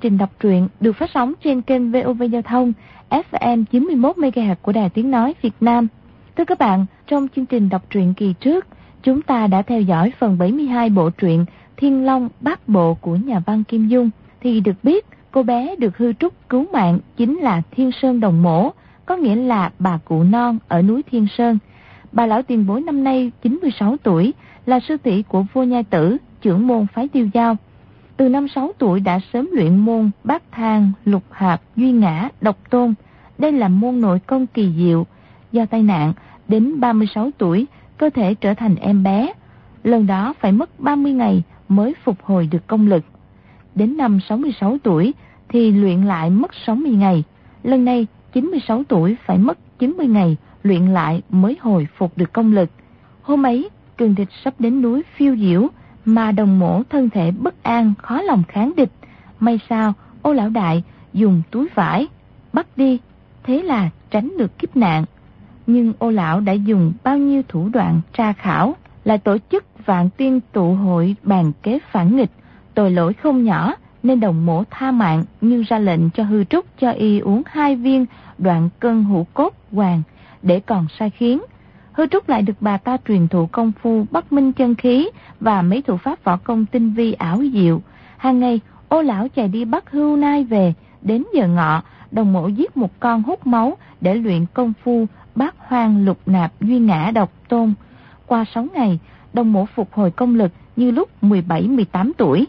trình đọc truyện được phát sóng trên kênh VOV Giao thông FM 91MHz của Đài Tiếng Nói Việt Nam. Thưa các bạn, trong chương trình đọc truyện kỳ trước, chúng ta đã theo dõi phần 72 bộ truyện Thiên Long Bát Bộ của nhà văn Kim Dung. Thì được biết, cô bé được hư trúc cứu mạng chính là Thiên Sơn Đồng Mổ, có nghĩa là bà cụ non ở núi Thiên Sơn. Bà lão tiền bối năm nay 96 tuổi, là sư tỷ của vua nhai tử, trưởng môn phái tiêu giao. Từ năm 6 tuổi đã sớm luyện môn bát thang, lục hạp, duy ngã, độc tôn. Đây là môn nội công kỳ diệu. Do tai nạn, đến 36 tuổi, cơ thể trở thành em bé. Lần đó phải mất 30 ngày mới phục hồi được công lực. Đến năm 66 tuổi thì luyện lại mất 60 ngày. Lần này 96 tuổi phải mất 90 ngày luyện lại mới hồi phục được công lực. Hôm ấy, cường địch sắp đến núi phiêu diễu, mà đồng mổ thân thể bất an khó lòng kháng địch. May sao, ô lão đại dùng túi vải, bắt đi, thế là tránh được kiếp nạn. Nhưng ô lão đã dùng bao nhiêu thủ đoạn tra khảo, lại tổ chức vạn tiên tụ hội bàn kế phản nghịch, tội lỗi không nhỏ, nên đồng mổ tha mạng nhưng ra lệnh cho hư trúc cho y uống hai viên đoạn cân hữu cốt hoàng để còn sai khiến. Hư Trúc lại được bà ta truyền thụ công phu bắt minh chân khí và mấy thủ pháp võ công tinh vi ảo diệu. Hàng ngày, ô lão chạy đi bắt hưu nai về, đến giờ ngọ, đồng mộ giết một con hút máu để luyện công phu bát hoang lục nạp duy ngã độc tôn. Qua 6 ngày, đồng mộ phục hồi công lực như lúc 17-18 tuổi.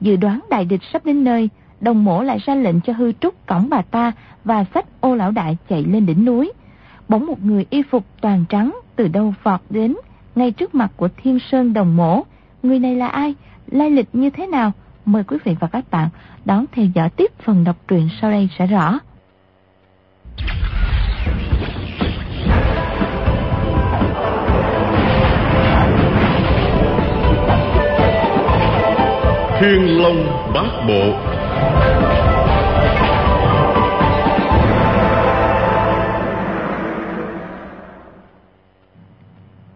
Dự đoán đại địch sắp đến nơi, đồng mổ lại ra lệnh cho hư trúc cổng bà ta và sách ô lão đại chạy lên đỉnh núi. Bỗng một người y phục toàn trắng từ đâu vọt đến, ngay trước mặt của Thiên Sơn Đồng Mổ. Người này là ai? Lai lịch như thế nào? Mời quý vị và các bạn đón theo dõi tiếp phần đọc truyện sau đây sẽ rõ. Thiên Long Bát Bộ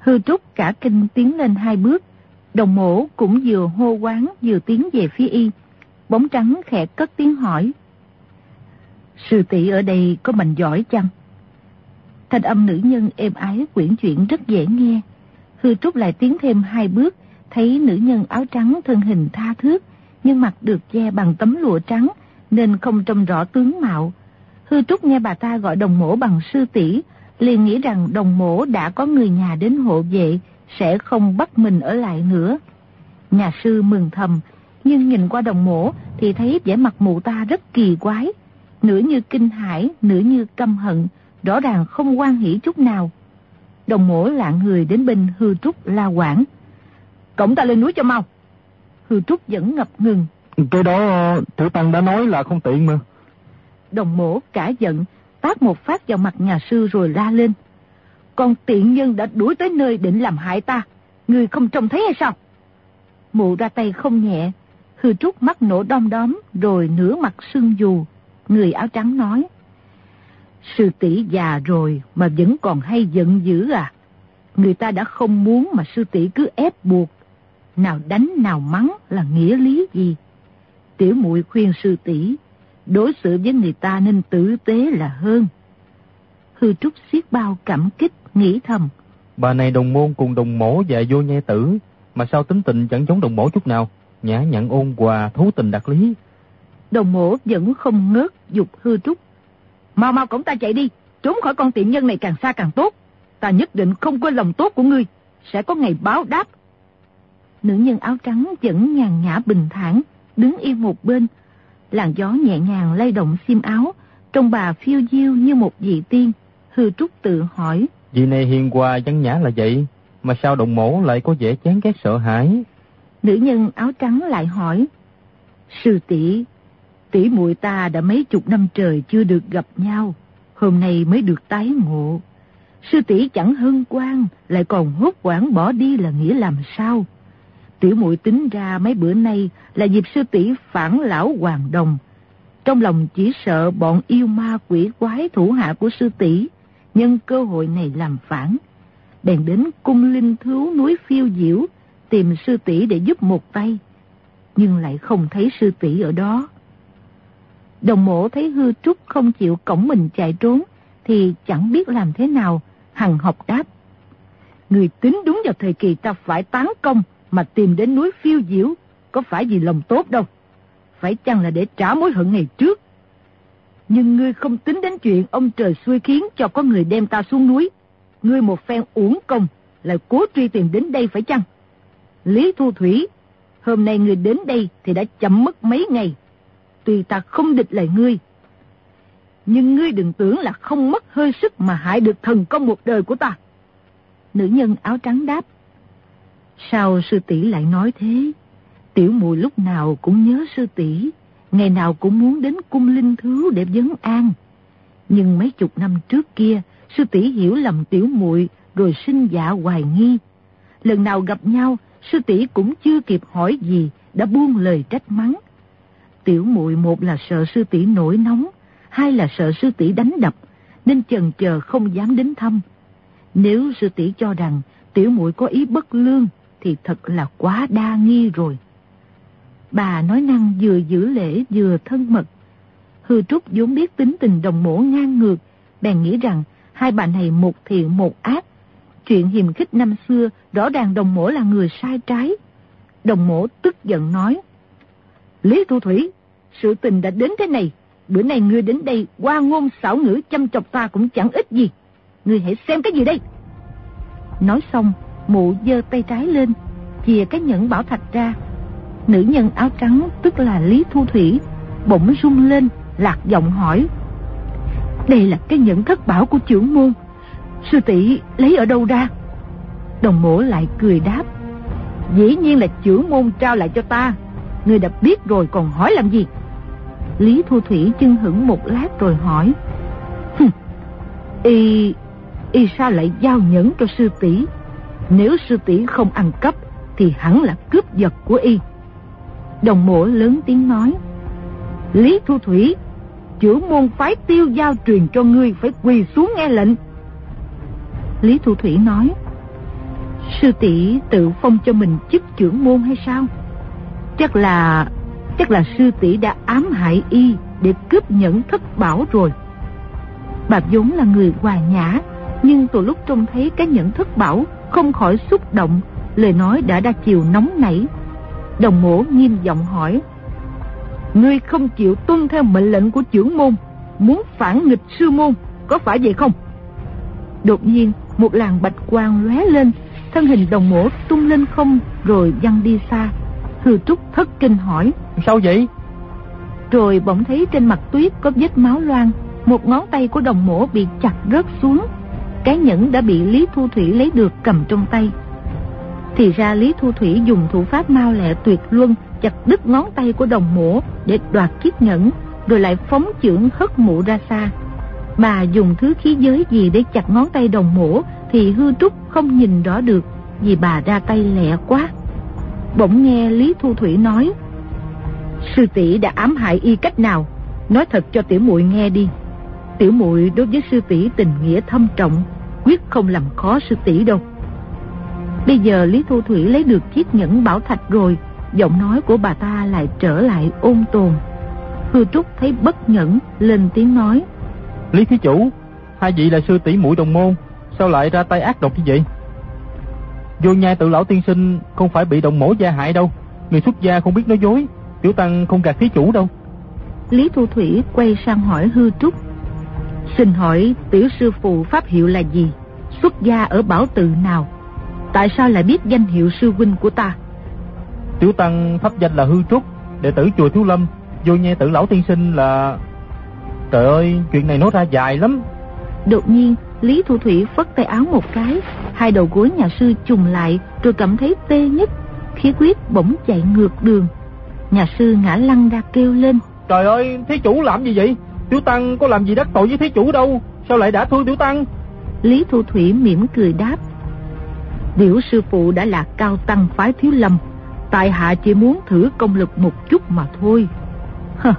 Hư trúc cả kinh tiến lên hai bước, đồng mổ cũng vừa hô quán vừa tiến về phía y. Bóng trắng khẽ cất tiếng hỏi. Sư tỷ ở đây có mạnh giỏi chăng? Thanh âm nữ nhân êm ái quyển chuyển rất dễ nghe. Hư trúc lại tiến thêm hai bước, thấy nữ nhân áo trắng thân hình tha thước, nhưng mặt được che bằng tấm lụa trắng, nên không trông rõ tướng mạo. Hư trúc nghe bà ta gọi đồng mổ bằng sư tỷ liền nghĩ rằng đồng mổ đã có người nhà đến hộ vệ, sẽ không bắt mình ở lại nữa. Nhà sư mừng thầm, nhưng nhìn qua đồng mổ thì thấy vẻ mặt mụ ta rất kỳ quái, nửa như kinh hãi, nửa như căm hận, rõ ràng không quan hỷ chút nào. Đồng mổ lạng người đến bên hư trúc la quảng. Cổng ta lên núi cho mau. Hư trúc vẫn ngập ngừng. Cái đó tiểu tăng đã nói là không tiện mà. Đồng mổ cả giận, tát một phát vào mặt nhà sư rồi la lên. Con tiện nhân đã đuổi tới nơi định làm hại ta. Người không trông thấy hay sao? Mụ ra tay không nhẹ. Hư trúc mắt nổ đom đóm, rồi nửa mặt sưng dù. Người áo trắng nói. Sư tỷ già rồi mà vẫn còn hay giận dữ à? Người ta đã không muốn mà sư tỷ cứ ép buộc. Nào đánh nào mắng là nghĩa lý gì? Tiểu muội khuyên sư tỷ đối xử với người ta nên tử tế là hơn. Hư Trúc siết bao cảm kích, nghĩ thầm. Bà này đồng môn cùng đồng mổ và vô nhai tử, mà sao tính tình chẳng giống đồng mổ chút nào, nhã nhặn ôn hòa, thú tình đặc lý. Đồng mổ vẫn không ngớt dục Hư Trúc. Mau mau cổng ta chạy đi, trốn khỏi con tiện nhân này càng xa càng tốt. Ta nhất định không quên lòng tốt của ngươi, sẽ có ngày báo đáp. Nữ nhân áo trắng vẫn nhàn nhã bình thản, đứng yên một bên, làn gió nhẹ nhàng lay động xiêm áo, trông bà phiêu diêu như một vị tiên. Hư Trúc tự hỏi. Vị này hiền hòa văn nhã là vậy, mà sao đồng mổ lại có vẻ chán ghét sợ hãi? Nữ nhân áo trắng lại hỏi. Sư tỷ tỷ muội ta đã mấy chục năm trời chưa được gặp nhau, hôm nay mới được tái ngộ. Sư tỷ chẳng hân quan, lại còn hốt quảng bỏ đi là nghĩa làm sao? Tiểu muội tính ra mấy bữa nay là dịp sư tỷ phản lão hoàng đồng. Trong lòng chỉ sợ bọn yêu ma quỷ quái thủ hạ của sư tỷ nhân cơ hội này làm phản. Bèn đến cung linh thú núi phiêu diễu tìm sư tỷ để giúp một tay. nhưng lại không thấy sư tỷ ở đó. Đồng mổ thấy hư trúc không chịu cổng mình chạy trốn, thì chẳng biết làm thế nào, hằng học đáp. Người tính đúng vào thời kỳ ta phải tán công mà tìm đến núi phiêu diễu, có phải vì lòng tốt đâu. Phải chăng là để trả mối hận ngày trước? Nhưng ngươi không tính đến chuyện ông trời xui khiến cho có người đem ta xuống núi. Ngươi một phen uổng công, lại cố truy tìm đến đây phải chăng? Lý Thu Thủy, hôm nay ngươi đến đây thì đã chậm mất mấy ngày. Tuy ta không địch lại ngươi, nhưng ngươi đừng tưởng là không mất hơi sức mà hại được thần công một đời của ta. Nữ nhân áo trắng đáp. Sao sư tỷ lại nói thế? Tiểu mùi lúc nào cũng nhớ sư tỷ, ngày nào cũng muốn đến cung linh thứ để vấn an. Nhưng mấy chục năm trước kia, sư tỷ hiểu lầm tiểu muội rồi sinh dạ hoài nghi. Lần nào gặp nhau, sư tỷ cũng chưa kịp hỏi gì, đã buông lời trách mắng. Tiểu muội một là sợ sư tỷ nổi nóng, hai là sợ sư tỷ đánh đập, nên chần chờ không dám đến thăm. Nếu sư tỷ cho rằng tiểu muội có ý bất lương, thì thật là quá đa nghi rồi. Bà nói năng vừa giữ lễ vừa thân mật. Hư Trúc vốn biết tính tình đồng mổ ngang ngược, bèn nghĩ rằng hai bà này một thiện một ác. Chuyện hiềm khích năm xưa, rõ ràng đồng mổ là người sai trái. Đồng mổ tức giận nói, Lý Thu Thủy, sự tình đã đến thế này, bữa nay ngươi đến đây qua ngôn xảo ngữ chăm chọc ta cũng chẳng ít gì. Ngươi hãy xem cái gì đây? Nói xong, mụ giơ tay trái lên, chìa cái nhẫn bảo thạch ra. Nữ nhân áo trắng tức là Lý Thu Thủy, bỗng rung lên, lạc giọng hỏi. Đây là cái nhẫn thất bảo của trưởng môn. Sư tỷ lấy ở đâu ra? Đồng mổ lại cười đáp. Dĩ nhiên là trưởng môn trao lại cho ta. người đã biết rồi còn hỏi làm gì? Lý Thu Thủy chân hững một lát rồi hỏi. Y... Y sao lại giao nhẫn cho sư tỷ? Nếu sư tỷ không ăn cắp thì hẳn là cướp giật của Y. Đồng mộ lớn tiếng nói. Lý Thu Thủy, chữ môn phái tiêu giao truyền cho ngươi phải quỳ xuống nghe lệnh. Lý Thu Thủy nói. Sư tỷ tự phong cho mình chức trưởng môn hay sao? Chắc là Chắc là sư tỷ đã ám hại y để cướp nhẫn thất bảo rồi. Bà vốn là người hòa nhã, nhưng từ lúc trông thấy cái nhẫn thất bảo không khỏi xúc động, lời nói đã đa chiều nóng nảy. Đồng mổ nghiêm giọng hỏi, Ngươi không chịu tuân theo mệnh lệnh của trưởng môn, muốn phản nghịch sư môn, có phải vậy không? Đột nhiên, một làn bạch quang lóe lên, thân hình đồng mổ tung lên không rồi văng đi xa. Hư Trúc thất kinh hỏi. Sao vậy? Rồi bỗng thấy trên mặt tuyết có vết máu loang, một ngón tay của đồng mổ bị chặt rớt xuống. Cái nhẫn đã bị Lý Thu Thủy lấy được cầm trong tay. Thì ra Lý Thu Thủy dùng thủ pháp mau lẹ tuyệt luân chặt đứt ngón tay của đồng mổ để đoạt chiếc nhẫn, rồi lại phóng chưởng hất mụ ra xa. Bà dùng thứ khí giới gì để chặt ngón tay đồng mổ thì hư trúc không nhìn rõ được vì bà ra tay lẹ quá. Bỗng nghe Lý Thu Thủy nói Sư tỷ đã ám hại y cách nào Nói thật cho tiểu muội nghe đi Tiểu muội đối với sư tỷ tình nghĩa thâm trọng Quyết không làm khó sư tỷ đâu Bây giờ Lý Thu Thủy lấy được chiếc nhẫn bảo thạch rồi Giọng nói của bà ta lại trở lại ôn tồn Hư Trúc thấy bất nhẫn Lên tiếng nói Lý Thí Chủ Hai vị là sư tỷ muội đồng môn Sao lại ra tay ác độc như vậy Vô nhai tự lão tiên sinh không phải bị đồng mổ gia hại đâu. Người xuất gia không biết nói dối. Tiểu tăng không gạt thí chủ đâu. Lý Thu Thủy quay sang hỏi hư trúc. Xin hỏi tiểu sư phụ pháp hiệu là gì? Xuất gia ở bảo tự nào? Tại sao lại biết danh hiệu sư huynh của ta? Tiểu tăng pháp danh là hư trúc, đệ tử chùa Thiếu Lâm. Vô nhai tự lão tiên sinh là... Trời ơi, chuyện này nói ra dài lắm. Đột nhiên, Lý Thu Thủy phất tay áo một cái, hai đầu gối nhà sư trùng lại rồi cảm thấy tê nhất, khí quyết bỗng chạy ngược đường. Nhà sư ngã lăn ra kêu lên. Trời ơi, thí chủ làm gì vậy? Tiểu Tăng có làm gì đắc tội với thế chủ đâu, sao lại đã thương Tiểu Tăng? Lý Thu Thủy mỉm cười đáp. biểu sư phụ đã là cao tăng phái thiếu lâm, tại hạ chỉ muốn thử công lực một chút mà thôi. Hờ,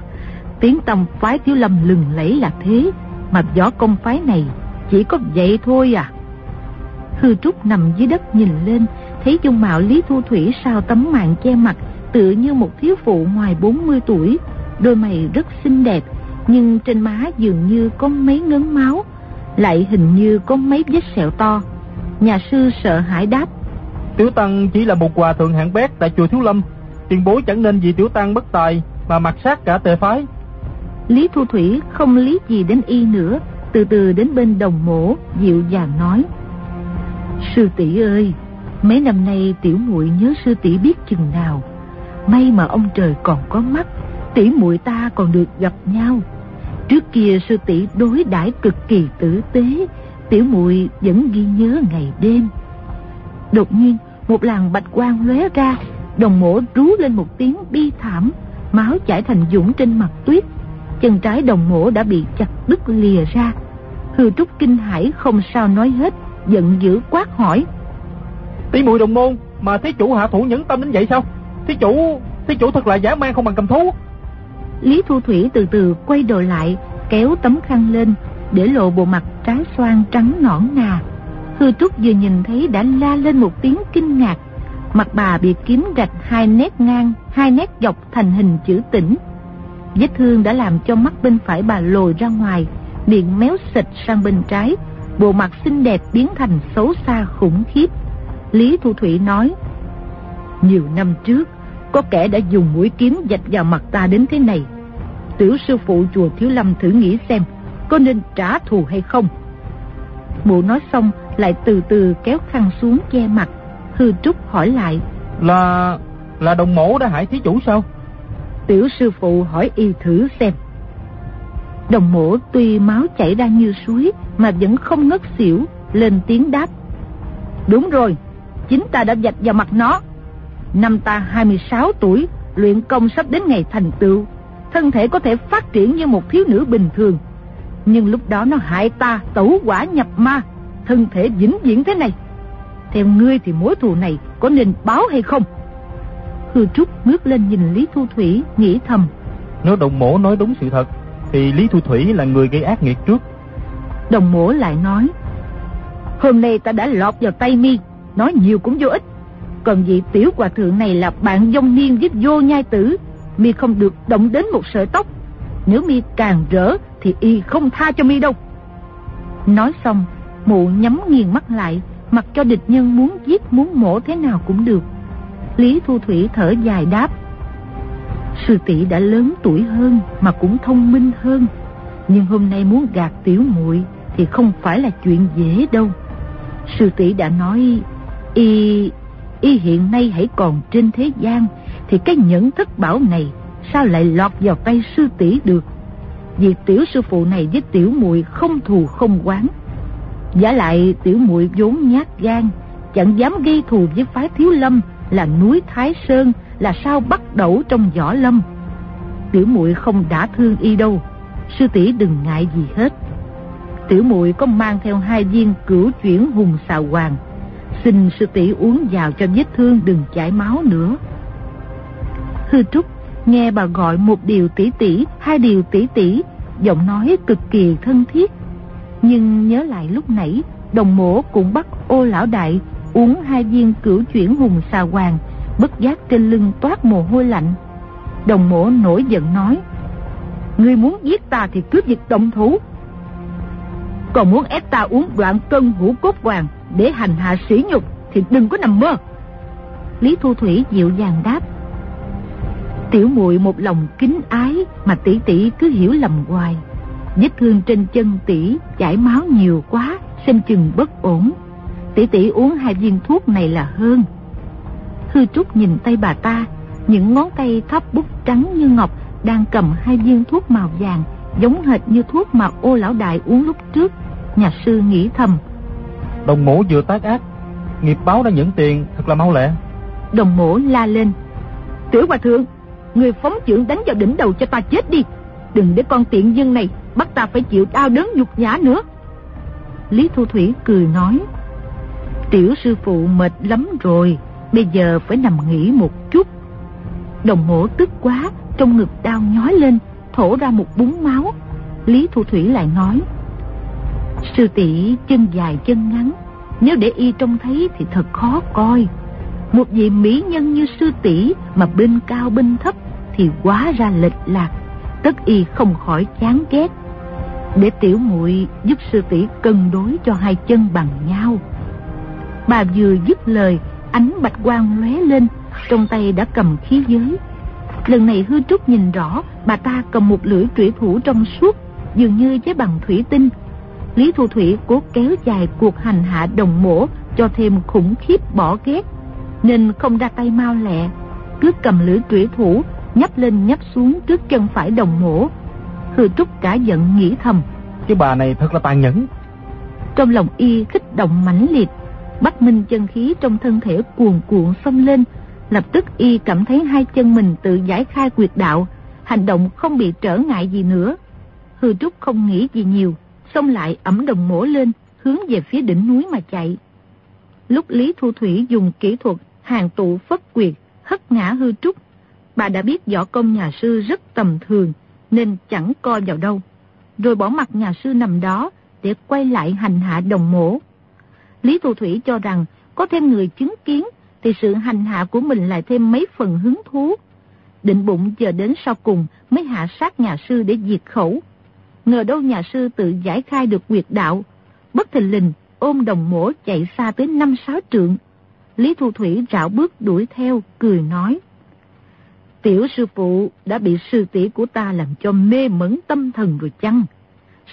tiếng tâm phái thiếu lâm lừng lẫy là thế, mà võ công phái này chỉ có vậy thôi à Hư Trúc nằm dưới đất nhìn lên Thấy dung mạo Lý Thu Thủy sao tấm màn che mặt tựa như một thiếu phụ ngoài 40 tuổi, đôi mày rất xinh đẹp, nhưng trên má dường như có mấy ngấn máu, lại hình như có mấy vết sẹo to. Nhà sư sợ hãi đáp. Tiểu Tăng chỉ là một hòa thượng hạng bét tại chùa Thiếu Lâm, tiền bối chẳng nên vì Tiểu Tăng bất tài mà mặc sát cả tề phái. Lý Thu Thủy không lý gì đến y nữa, từ từ đến bên đồng mổ, dịu dàng nói. Sư tỷ ơi, mấy năm nay tiểu muội nhớ sư tỷ biết chừng nào. May mà ông trời còn có mắt, tỷ muội ta còn được gặp nhau. Trước kia sư tỷ đối đãi cực kỳ tử tế, tiểu muội vẫn ghi nhớ ngày đêm. Đột nhiên, một làn bạch quang lóe ra, đồng mổ rú lên một tiếng bi thảm, máu chảy thành dũng trên mặt tuyết. Chân trái đồng mổ đã bị chặt đứt lìa ra. Hư trúc kinh hãi không sao nói hết, giận dữ quát hỏi. Tỷ muội đồng môn mà thấy chủ hạ thủ nhẫn tâm đến vậy sao? Thí chủ, thí chủ thật là giả man không bằng cầm thú. Lý Thu Thủy từ từ quay đầu lại, kéo tấm khăn lên, để lộ bộ mặt trái xoan trắng nõn nà. Hư Trúc vừa nhìn thấy đã la lên một tiếng kinh ngạc. Mặt bà bị kiếm rạch hai nét ngang, hai nét dọc thành hình chữ tỉnh. Vết thương đã làm cho mắt bên phải bà lồi ra ngoài, miệng méo xịt sang bên trái, bộ mặt xinh đẹp biến thành xấu xa khủng khiếp. Lý Thu Thủy nói, Nhiều năm trước, có kẻ đã dùng mũi kiếm dạch vào mặt ta đến thế này. Tiểu sư phụ chùa Thiếu Lâm thử nghĩ xem, có nên trả thù hay không? Mụ nói xong lại từ từ kéo khăn xuống che mặt. Hư Trúc hỏi lại. Là... là đồng mổ đã hại thí chủ sao? Tiểu sư phụ hỏi y thử xem. Đồng mổ tuy máu chảy ra như suối mà vẫn không ngất xỉu, lên tiếng đáp. Đúng rồi, chính ta đã dạch vào mặt nó. Năm ta 26 tuổi, luyện công sắp đến ngày thành tựu, thân thể có thể phát triển như một thiếu nữ bình thường. Nhưng lúc đó nó hại ta tẩu quả nhập ma, thân thể vĩnh viễn thế này. Theo ngươi thì mối thù này có nên báo hay không? Hư Trúc ngước lên nhìn Lý Thu Thủy, nghĩ thầm. Nếu đồng mổ nói đúng sự thật, thì Lý Thu Thủy là người gây ác nghiệt trước. Đồng mổ lại nói, Hôm nay ta đã lọt vào tay mi, nói nhiều cũng vô ích. Còn vị tiểu hòa thượng này là bạn dông niên với vô nhai tử, mi không được động đến một sợi tóc. Nếu mi càng rỡ thì y không tha cho mi đâu. Nói xong, mụ nhắm nghiền mắt lại, mặc cho địch nhân muốn giết muốn mổ thế nào cũng được. Lý Thu Thủy thở dài đáp. Sư tỷ đã lớn tuổi hơn mà cũng thông minh hơn. Nhưng hôm nay muốn gạt tiểu muội thì không phải là chuyện dễ đâu. Sư tỷ đã nói y y hiện nay hãy còn trên thế gian thì cái nhẫn thất bảo này sao lại lọt vào tay sư tỷ được? Vì tiểu sư phụ này với tiểu muội không thù không quán. Giả lại tiểu muội vốn nhát gan, chẳng dám gây thù với phái thiếu lâm là núi Thái Sơn là sao bắt đầu trong võ lâm. Tiểu muội không đã thương y đâu, sư tỷ đừng ngại gì hết. Tiểu muội có mang theo hai viên cửu chuyển hùng xà hoàng, xin sư tỷ uống vào cho vết thương đừng chảy máu nữa. Hư Trúc nghe bà gọi một điều tỷ tỷ, hai điều tỷ tỷ, giọng nói cực kỳ thân thiết. Nhưng nhớ lại lúc nãy, đồng mổ cũng bắt ô lão đại uống hai viên cửu chuyển hùng xà hoàng, bất giác trên lưng toát mồ hôi lạnh. Đồng mổ nổi giận nói, Ngươi muốn giết ta thì cướp việc động thủ. Còn muốn ép ta uống đoạn cân ngũ cốt hoàng để hành hạ sỉ nhục thì đừng có nằm mơ. Lý Thu Thủy dịu dàng đáp, Tiểu muội một lòng kính ái mà tỷ tỷ cứ hiểu lầm hoài. Vết thương trên chân tỷ chảy máu nhiều quá, xem chừng bất ổn. Tỷ tỷ uống hai viên thuốc này là hơn. Hư Trúc nhìn tay bà ta, những ngón tay thấp bút trắng như ngọc đang cầm hai viên thuốc màu vàng, giống hệt như thuốc mà ô lão đại uống lúc trước. Nhà sư nghĩ thầm. Đồng mổ vừa tác ác, nghiệp báo đã nhận tiền thật là mau lẹ. Đồng mổ la lên. Tiểu hòa thượng, người phóng trưởng đánh vào đỉnh đầu cho ta chết đi. Đừng để con tiện dân này bắt ta phải chịu đau đớn nhục nhã nữa. Lý Thu Thủy cười nói. Tiểu sư phụ mệt lắm rồi, bây giờ phải nằm nghỉ một chút. Đồng mổ tức quá, trong ngực đau nhói lên, thổ ra một búng máu. Lý Thu Thủy lại nói. Sư tỷ chân dài chân ngắn, nếu để y trông thấy thì thật khó coi. một vị mỹ nhân như sư tỷ mà bên cao bên thấp thì quá ra lệch lạc, tất y không khỏi chán ghét. Để tiểu muội giúp sư tỷ cân đối cho hai chân bằng nhau. Bà vừa dứt lời, ánh bạch quang lóe lên, trong tay đã cầm khí giới. Lần này hư trúc nhìn rõ, bà ta cầm một lưỡi trụy thủ trong suốt, dường như với bằng thủy tinh. Lý Thu Thủy cố kéo dài cuộc hành hạ đồng mổ cho thêm khủng khiếp bỏ ghét, nên không ra tay mau lẹ, cứ cầm lưỡi trụy thủ nhấp lên nhấp xuống trước chân phải đồng mổ. Hư Trúc cả giận nghĩ thầm. Cái bà này thật là tàn nhẫn. Trong lòng y kích động mãnh liệt, Bắc Minh chân khí trong thân thể cuồn cuộn xông lên, lập tức y cảm thấy hai chân mình tự giải khai quyệt đạo, hành động không bị trở ngại gì nữa. Hư Trúc không nghĩ gì nhiều, xông lại ẩm đồng mổ lên, hướng về phía đỉnh núi mà chạy. Lúc Lý Thu Thủy dùng kỹ thuật hàng tụ phất quyệt, hất ngã Hư Trúc, bà đã biết võ công nhà sư rất tầm thường, nên chẳng coi vào đâu. Rồi bỏ mặt nhà sư nằm đó để quay lại hành hạ đồng mổ. Lý Thu Thủy cho rằng có thêm người chứng kiến thì sự hành hạ của mình lại thêm mấy phần hứng thú. Định bụng chờ đến sau cùng mới hạ sát nhà sư để diệt khẩu. Ngờ đâu nhà sư tự giải khai được quyệt đạo. Bất thình lình ôm đồng mổ chạy xa tới năm sáu trượng. Lý Thu Thủy rảo bước đuổi theo, cười nói. Tiểu sư phụ đã bị sư tỷ của ta làm cho mê mẩn tâm thần rồi chăng?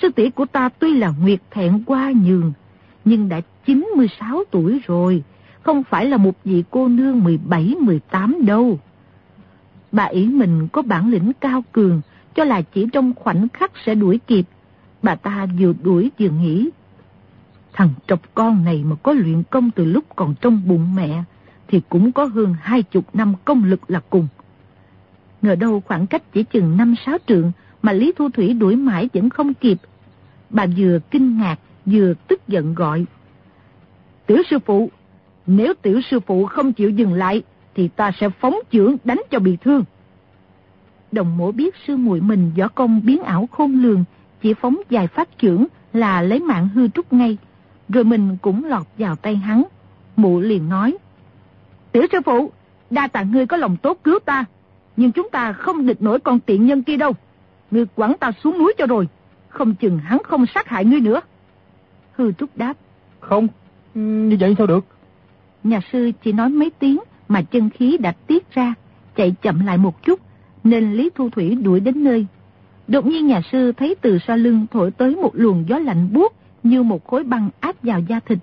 Sư tỷ của ta tuy là nguyệt thẹn qua nhường, nhưng đã 96 tuổi rồi, không phải là một vị cô nương 17-18 đâu. Bà ý mình có bản lĩnh cao cường, cho là chỉ trong khoảnh khắc sẽ đuổi kịp. Bà ta vừa đuổi vừa nghĩ. Thằng trọc con này mà có luyện công từ lúc còn trong bụng mẹ, thì cũng có hơn hai chục năm công lực là cùng. Ngờ đâu khoảng cách chỉ chừng năm sáu trượng mà Lý Thu Thủy đuổi mãi vẫn không kịp. Bà vừa kinh ngạc, vừa tức giận gọi. Tiểu sư phụ, nếu tiểu sư phụ không chịu dừng lại, thì ta sẽ phóng chưởng đánh cho bị thương. Đồng mổ biết sư muội mình võ công biến ảo khôn lường, chỉ phóng dài phát chưởng là lấy mạng hư trúc ngay, rồi mình cũng lọt vào tay hắn. Mụ liền nói, Tiểu sư phụ, đa tạ ngươi có lòng tốt cứu ta, nhưng chúng ta không địch nổi con tiện nhân kia đâu. Ngươi quẳng ta xuống núi cho rồi, không chừng hắn không sát hại ngươi nữa. Hư Trúc đáp. Không, như vậy sao được? Nhà sư chỉ nói mấy tiếng mà chân khí đã tiết ra, chạy chậm lại một chút, nên Lý Thu Thủy đuổi đến nơi. Đột nhiên nhà sư thấy từ sau lưng thổi tới một luồng gió lạnh buốt như một khối băng áp vào da thịt,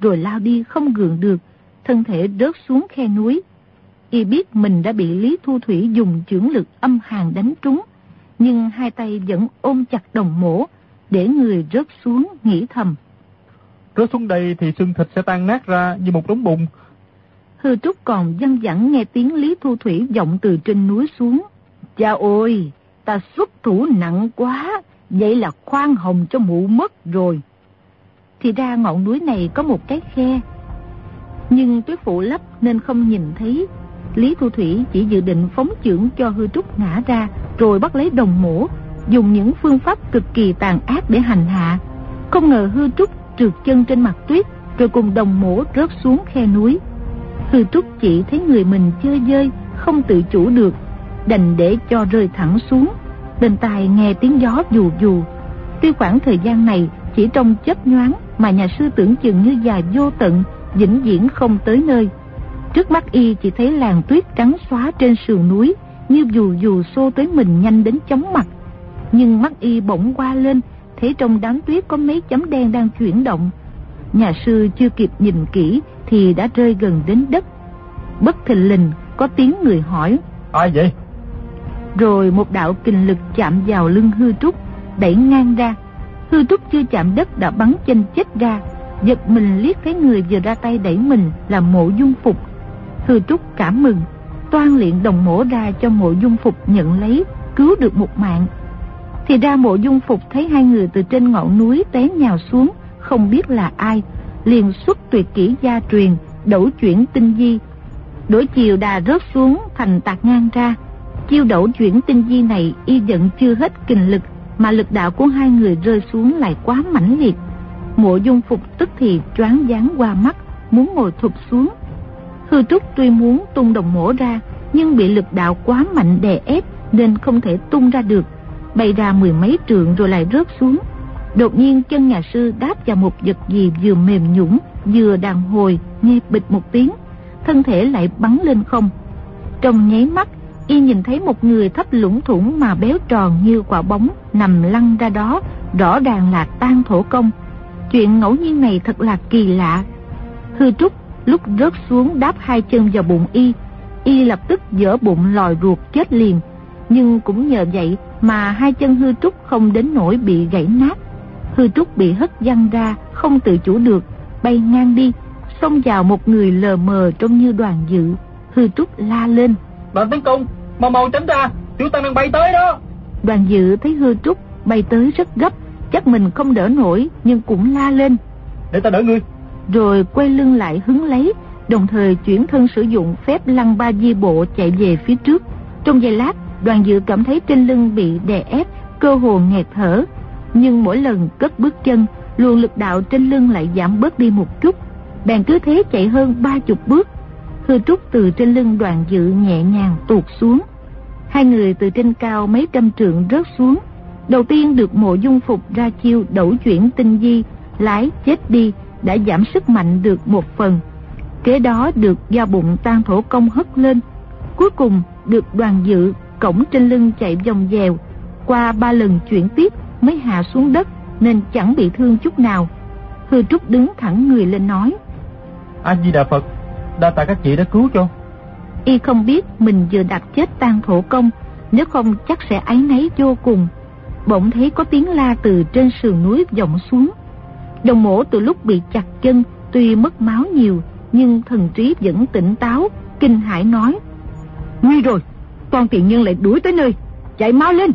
rồi lao đi không gượng được, thân thể rớt xuống khe núi. Y biết mình đã bị Lý Thu Thủy dùng chưởng lực âm hàn đánh trúng, nhưng hai tay vẫn ôm chặt đồng mổ, để người rớt xuống nghĩ thầm. Rớt xuống đây thì xương thịt sẽ tan nát ra như một đống bùn. Hư Trúc còn dân dẳng nghe tiếng Lý Thu Thủy vọng từ trên núi xuống. Cha ôi, ta xuất thủ nặng quá, vậy là khoan hồng cho mụ mất rồi. Thì ra ngọn núi này có một cái khe, nhưng tuyết phủ lấp nên không nhìn thấy. Lý Thu Thủy chỉ dự định phóng chưởng cho hư trúc ngã ra, rồi bắt lấy đồng mổ, dùng những phương pháp cực kỳ tàn ác để hành hạ. Không ngờ hư trúc trượt chân trên mặt tuyết, rồi cùng đồng mổ rớt xuống khe núi. Hư trúc chỉ thấy người mình chơi dơi, không tự chủ được, đành để cho rơi thẳng xuống. Bên tai nghe tiếng gió dù dù. Tuy khoảng thời gian này chỉ trong chớp nhoáng mà nhà sư tưởng chừng như dài vô tận, vĩnh viễn không tới nơi. Trước mắt y chỉ thấy làng tuyết trắng xóa trên sườn núi, như dù dù xô tới mình nhanh đến chóng mặt. Nhưng mắt y bỗng qua lên, thấy trong đám tuyết có mấy chấm đen đang chuyển động. Nhà sư chưa kịp nhìn kỹ thì đã rơi gần đến đất. Bất thình lình có tiếng người hỏi. Ai vậy? Rồi một đạo kình lực chạm vào lưng hư trúc, đẩy ngang ra. Hư trúc chưa chạm đất đã bắn chân chết ra. Giật mình liếc thấy người vừa ra tay đẩy mình là mộ dung phục. Hư trúc cảm mừng, toan luyện đồng mổ ra cho mộ dung phục nhận lấy, cứu được một mạng. Thì ra mộ dung phục thấy hai người từ trên ngọn núi té nhào xuống, không biết là ai, liền xuất tuyệt kỹ gia truyền, đẩu chuyển tinh di. Đổi chiều đà rớt xuống thành tạc ngang ra. Chiêu đẩu chuyển tinh di này y giận chưa hết kình lực, mà lực đạo của hai người rơi xuống lại quá mãnh liệt. Mộ dung phục tức thì choáng dáng qua mắt, muốn ngồi thụp xuống. Hư Trúc tuy muốn tung đồng mổ ra, nhưng bị lực đạo quá mạnh đè ép nên không thể tung ra được, bay ra mười mấy trượng rồi lại rớt xuống. Đột nhiên chân nhà sư đáp vào một vật gì vừa mềm nhũng, vừa đàn hồi, nghe bịch một tiếng, thân thể lại bắn lên không. Trong nháy mắt, y nhìn thấy một người thấp lũng thủng mà béo tròn như quả bóng nằm lăn ra đó, rõ ràng là tan thổ công. Chuyện ngẫu nhiên này thật là kỳ lạ. Hư Trúc lúc rớt xuống đáp hai chân vào bụng y, y lập tức dở bụng lòi ruột chết liền. Nhưng cũng nhờ vậy mà hai chân hư trúc không đến nỗi bị gãy nát. Hư trúc bị hất văng ra, không tự chủ được, bay ngang đi, xông vào một người lờ mờ trông như đoàn dự. Hư trúc la lên. Đoàn tấn công, mau mau tránh ra, tiểu tăng đang bay tới đó. Đoàn dự thấy hư trúc bay tới rất gấp, chắc mình không đỡ nổi nhưng cũng la lên. Để ta đỡ ngươi. Rồi quay lưng lại hứng lấy, đồng thời chuyển thân sử dụng phép lăng ba di bộ chạy về phía trước. Trong giây lát, đoàn dự cảm thấy trên lưng bị đè ép, cơ hồ nghẹt thở. Nhưng mỗi lần cất bước chân, luồng lực đạo trên lưng lại giảm bớt đi một chút. Bèn cứ thế chạy hơn ba chục bước. Hư trúc từ trên lưng đoàn dự nhẹ nhàng tuột xuống. Hai người từ trên cao mấy trăm trượng rớt xuống. Đầu tiên được mộ dung phục ra chiêu đẩu chuyển tinh di, lái chết đi, đã giảm sức mạnh được một phần. Kế đó được do bụng tan thổ công hất lên. Cuối cùng được đoàn dự cổng trên lưng chạy vòng dèo. Qua ba lần chuyển tiếp mới hạ xuống đất nên chẳng bị thương chút nào. Hư Trúc đứng thẳng người lên nói. A Di Đà Phật, đa tạ các chị đã cứu cho. Y không biết mình vừa đặt chết tan thổ công, nếu không chắc sẽ áy náy vô cùng. Bỗng thấy có tiếng la từ trên sườn núi vọng xuống. Đồng mổ từ lúc bị chặt chân, tuy mất máu nhiều, nhưng thần trí vẫn tỉnh táo, kinh hãi nói. Nguy rồi, con tiện nhân lại đuổi tới nơi, chạy máu lên.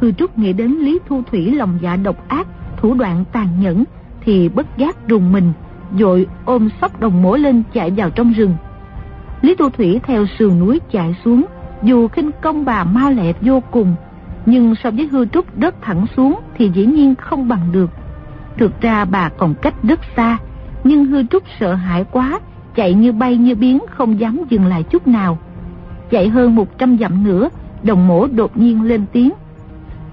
Hư Trúc nghĩ đến Lý Thu Thủy lòng dạ độc ác, thủ đoạn tàn nhẫn, thì bất giác rùng mình, rồi ôm sóc đồng mổ lên chạy vào trong rừng. Lý Thu Thủy theo sườn núi chạy xuống, dù khinh công bà mau lẹ vô cùng, nhưng so với hư trúc đất thẳng xuống thì dĩ nhiên không bằng được. Thực ra bà còn cách rất xa, nhưng hư trúc sợ hãi quá, chạy như bay như biến không dám dừng lại chút nào. Chạy hơn một trăm dặm nữa, đồng mổ đột nhiên lên tiếng.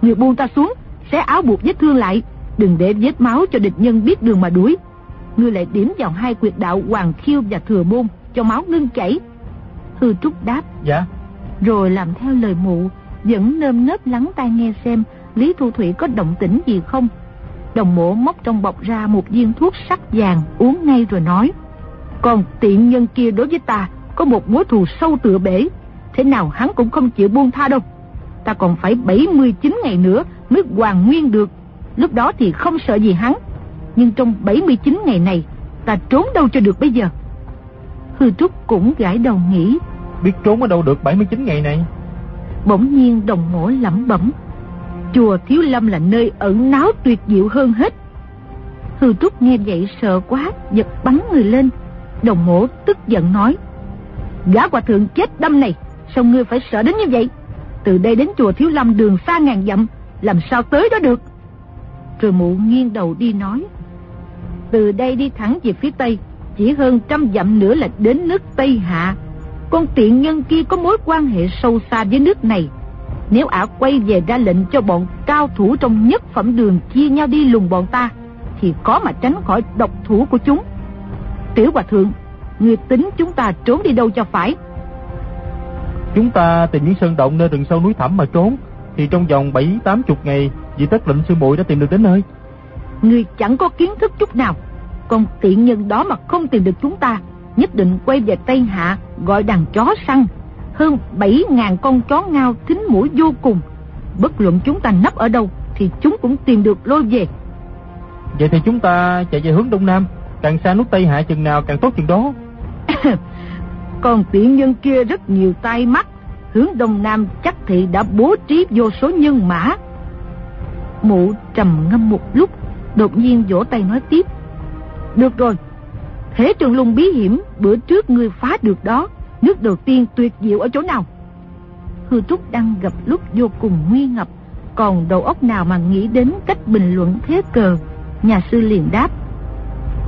Người buông ta xuống, xé áo buộc vết thương lại, đừng để vết máu cho địch nhân biết đường mà đuổi. Ngươi lại điểm vào hai quyệt đạo Hoàng Khiêu và Thừa Môn, cho máu ngưng chảy. Hư Trúc đáp. Dạ. Rồi làm theo lời mụ, vẫn nơm nớp lắng tai nghe xem Lý Thu Thủy có động tĩnh gì không. Đồng mộ móc trong bọc ra một viên thuốc sắc vàng uống ngay rồi nói. Còn tiện nhân kia đối với ta có một mối thù sâu tựa bể. Thế nào hắn cũng không chịu buông tha đâu. Ta còn phải 79 ngày nữa mới hoàn nguyên được. Lúc đó thì không sợ gì hắn. Nhưng trong 79 ngày này ta trốn đâu cho được bây giờ. Hư Trúc cũng gãi đầu nghĩ. Biết trốn ở đâu được 79 ngày này. Bỗng nhiên đồng mổ lẩm bẩm. Chùa Thiếu Lâm là nơi ẩn náu tuyệt diệu hơn hết. Hư Trúc nghe vậy sợ quá, giật bắn người lên. Đồng mổ tức giận nói. Gã hòa thượng chết đâm này, sao ngươi phải sợ đến như vậy? Từ đây đến chùa Thiếu Lâm đường xa ngàn dặm, làm sao tới đó được? Rồi mụ nghiêng đầu đi nói. Từ đây đi thẳng về phía Tây, chỉ hơn trăm dặm nữa là đến nước Tây Hạ. Con tiện nhân kia có mối quan hệ sâu xa với nước này. Nếu ả quay về ra lệnh cho bọn cao thủ trong nhất phẩm đường chia nhau đi lùng bọn ta, thì có mà tránh khỏi độc thủ của chúng. Tiểu Hòa Thượng, người tính chúng ta trốn đi đâu cho phải? Chúng ta tìm những sơn động nơi rừng sâu núi thẳm mà trốn, thì trong vòng bảy tám chục ngày, vị tất lệnh sư muội đã tìm được đến nơi. Người chẳng có kiến thức chút nào, còn tiện nhân đó mà không tìm được chúng ta, nhất định quay về Tây Hạ gọi đàn chó săn. Hơn bảy ngàn con chó ngao thính mũi vô cùng. Bất luận chúng ta nấp ở đâu thì chúng cũng tìm được lôi về. Vậy thì chúng ta chạy về hướng Đông Nam, càng xa nước Tây Hạ chừng nào càng tốt chừng đó. Còn tiện nhân kia rất nhiều tai mắt, hướng Đông Nam chắc thị đã bố trí vô số nhân mã. Mụ trầm ngâm một lúc, đột nhiên vỗ tay nói tiếp. Được rồi, thế trường lùng bí hiểm bữa trước ngươi phá được đó, nước đầu tiên tuyệt diệu ở chỗ nào? Hư Trúc đang gặp lúc vô cùng nguy ngập, còn đầu óc nào mà nghĩ đến cách bình luận thế cờ, nhà sư liền đáp.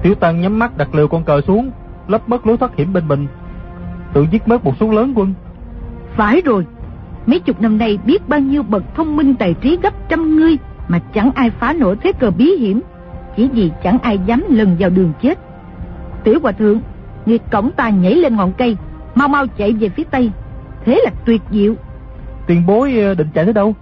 Tiểu Tăng nhắm mắt đặt lều con cờ xuống, lấp mất lối thoát hiểm bên mình, tự giết mất một số lớn quân. Phải rồi, mấy chục năm nay biết bao nhiêu bậc thông minh tài trí gấp trăm ngươi mà chẳng ai phá nổi thế cờ bí hiểm, chỉ vì chẳng ai dám lần vào đường chết. Tiểu hòa thượng, người cổng ta nhảy lên ngọn cây, mau mau chạy về phía tây, thế là tuyệt diệu. Tiền bối ờ, định chạy tới đâu?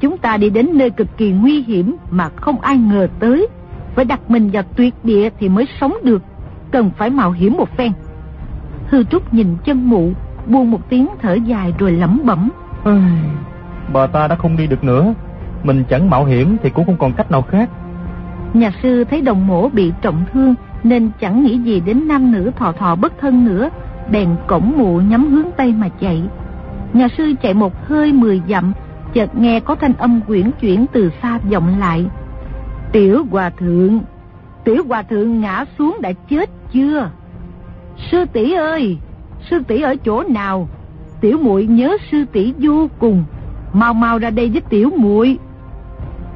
Chúng ta đi đến nơi cực kỳ nguy hiểm mà không ai ngờ tới. Phải đặt mình vào tuyệt địa thì mới sống được, cần phải mạo hiểm một phen. Hư Trúc nhìn chân mụ, buông một tiếng thở dài rồi lẩm bẩm. Bà ta đã không đi được nữa, mình chẳng mạo hiểm thì cũng không còn cách nào khác. Nhà sư thấy đồng mổ bị trọng thương nên chẳng nghĩ gì đến nam nữ thọ thọ bất thân nữa, bèn cổng mụ nhắm hướng Tây mà chạy. Nhà sư chạy một hơi mười dặm, chợt nghe có thanh âm quyển chuyển từ xa vọng lại. Tiểu hòa thượng, tiểu hòa thượng ngã xuống đã chết chưa? Sư tỷ ơi, sư tỷ ở chỗ nào? Tiểu muội nhớ sư tỷ vô cùng, mau mau ra đây với tiểu muội.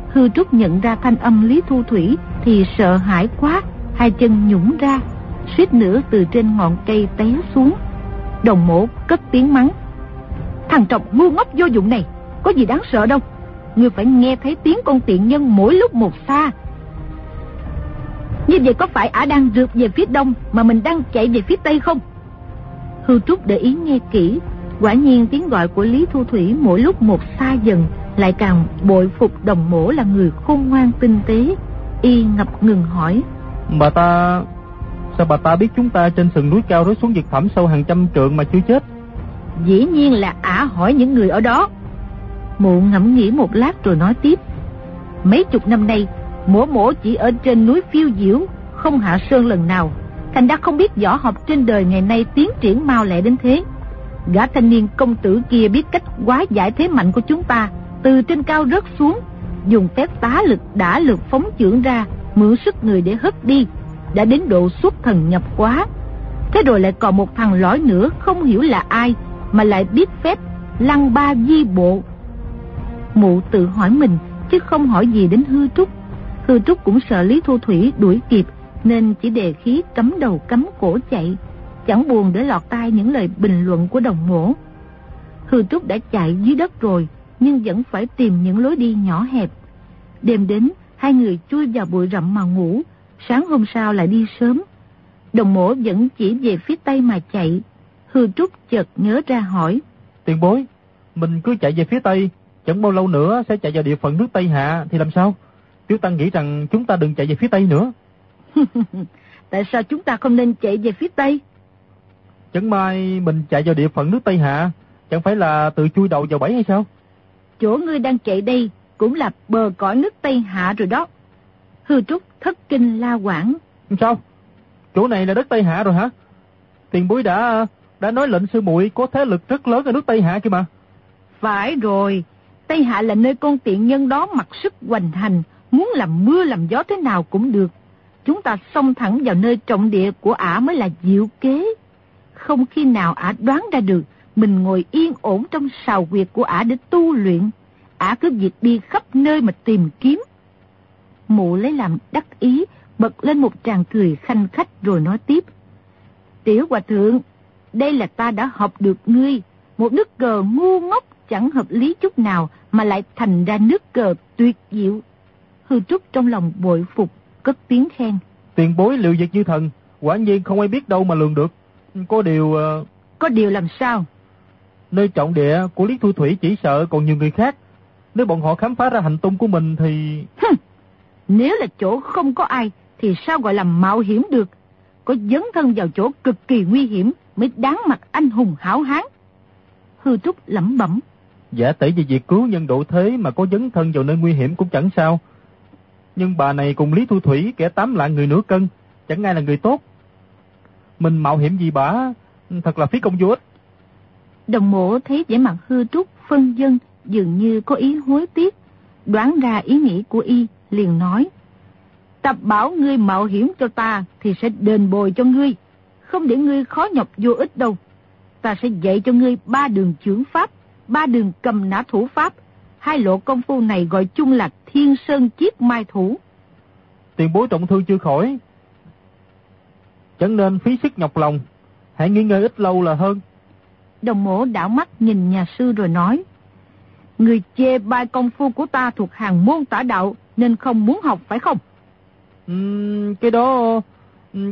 Hư Trúc nhận ra thanh âm Lý Thu Thủy thì sợ hãi quá, hai chân nhũng ra, suýt nữa từ trên ngọn cây té xuống. Đồng mổ cất tiếng mắng. Thằng trọc ngu ngốc vô dụng này, có gì đáng sợ đâu. Ngươi phải nghe thấy tiếng con tiện nhân mỗi lúc một xa. Như vậy có phải ả đang rượt về phía đông mà mình đang chạy về phía tây không? Hư Trúc để ý nghe kỹ, quả nhiên tiếng gọi của Lý Thu Thủy mỗi lúc một xa dần, lại càng bội phục đồng mổ là người khôn ngoan tinh tế. Y ngập ngừng hỏi. Bà ta... Sao bà ta biết chúng ta trên sườn núi cao rớt xuống vực thẳm sâu hàng trăm trượng mà chưa chết? Dĩ nhiên là ả hỏi những người ở đó. Mụ ngẫm nghĩ một lát rồi nói tiếp. Mấy chục năm nay, mổ mổ chỉ ở trên núi phiêu diễu, không hạ sơn lần nào. Thành đã không biết võ học trên đời ngày nay tiến triển mau lẹ đến thế. Gã thanh niên công tử kia biết cách quá giải thế mạnh của chúng ta, từ trên cao rớt xuống, dùng phép tá lực đã lực phóng chưởng ra, mượn sức người để hất đi, đã đến độ xuất thần nhập quá. Thế rồi lại còn một thằng lõi nữa không hiểu là ai, mà lại biết phép lăng ba di bộ. Mụ tự hỏi mình, chứ không hỏi gì đến hư trúc. Hư trúc cũng sợ Lý Thu Thủy đuổi kịp, nên chỉ đề khí cấm đầu cấm cổ chạy, chẳng buồn để lọt tai những lời bình luận của đồng mổ. Hư trúc đã chạy dưới đất rồi, nhưng vẫn phải tìm những lối đi nhỏ hẹp. Đêm đến, hai người chui vào bụi rậm mà ngủ, sáng hôm sau lại đi sớm. Đồng mổ vẫn chỉ về phía tây mà chạy. Hư Trúc chợt nhớ ra hỏi. Tiền bối, mình cứ chạy về phía tây, chẳng bao lâu nữa sẽ chạy vào địa phận nước Tây Hạ thì làm sao? Tiểu Tăng nghĩ rằng chúng ta đừng chạy về phía tây nữa. Tại sao chúng ta không nên chạy về phía tây? Chẳng may mình chạy vào địa phận nước Tây Hạ, chẳng phải là tự chui đầu vào bẫy hay sao? Chỗ ngươi đang chạy đây cũng là bờ cõi nước Tây Hạ rồi đó. Hư Trúc thất kinh la quảng. Sao? Chỗ này là đất Tây Hạ rồi hả? Tiền bối đã đã nói lệnh sư muội có thế lực rất lớn ở nước Tây Hạ kia mà. Phải rồi, Tây Hạ là nơi con tiện nhân đó mặc sức hoành hành, muốn làm mưa làm gió thế nào cũng được. Chúng ta xông thẳng vào nơi trọng địa của ả mới là diệu kế. Không khi nào ả đoán ra được, mình ngồi yên ổn trong sào huyệt của ả để tu luyện. Ả cứ việc đi khắp nơi mà tìm kiếm. Mụ lấy làm đắc ý, bật lên một tràng cười khanh khách rồi nói tiếp. Tiểu hòa thượng, đây là ta đã học được ngươi, một nước cờ ngu ngốc chẳng hợp lý chút nào mà lại thành ra nước cờ tuyệt diệu. Hư Trúc trong lòng bội phục, cất tiếng khen. Tiền bối liệu việc như thần, quả nhiên không ai biết đâu mà lường được. Có điều... Uh... Có điều làm sao? Nơi trọng địa của Lý Thu Thủy chỉ sợ còn nhiều người khác. Nếu bọn họ khám phá ra hành tung của mình thì... Hừm, nếu là chỗ không có ai thì sao gọi là mạo hiểm được? Có dấn thân vào chỗ cực kỳ nguy hiểm mới đáng mặt anh hùng hảo hán. Hư Trúc lẩm bẩm. Giả tỷ về việc cứu nhân độ thế mà có dấn thân vào nơi nguy hiểm cũng chẳng sao. Nhưng bà này cùng Lý Thu Thủy kẻ tám lạng người nửa cân, chẳng ai là người tốt. Mình mạo hiểm gì bả, thật là phí công vô ích. Đồng mộ thấy vẻ mặt hư trúc, phân dân, dường như có ý hối tiếc. Đoán ra ý nghĩ của y, liền nói. Tập bảo ngươi mạo hiểm cho ta thì sẽ đền bồi cho ngươi. Không để ngươi khó nhọc vô ích đâu. Ta sẽ dạy cho ngươi ba đường trưởng pháp, ba đường cầm nã thủ pháp. Hai lộ công phu này gọi chung là thiên sơn chiết mai thủ. Tiền bối trọng thương chưa khỏi. Chẳng nên phí sức nhọc lòng. hãy nghỉ ngơi ít lâu là hơn. Đồng mổ đảo mắt nhìn nhà sư rồi nói. Người chê bai công phu của ta thuộc hàng môn tả đạo nên không muốn học phải không? Uhm, cái đó...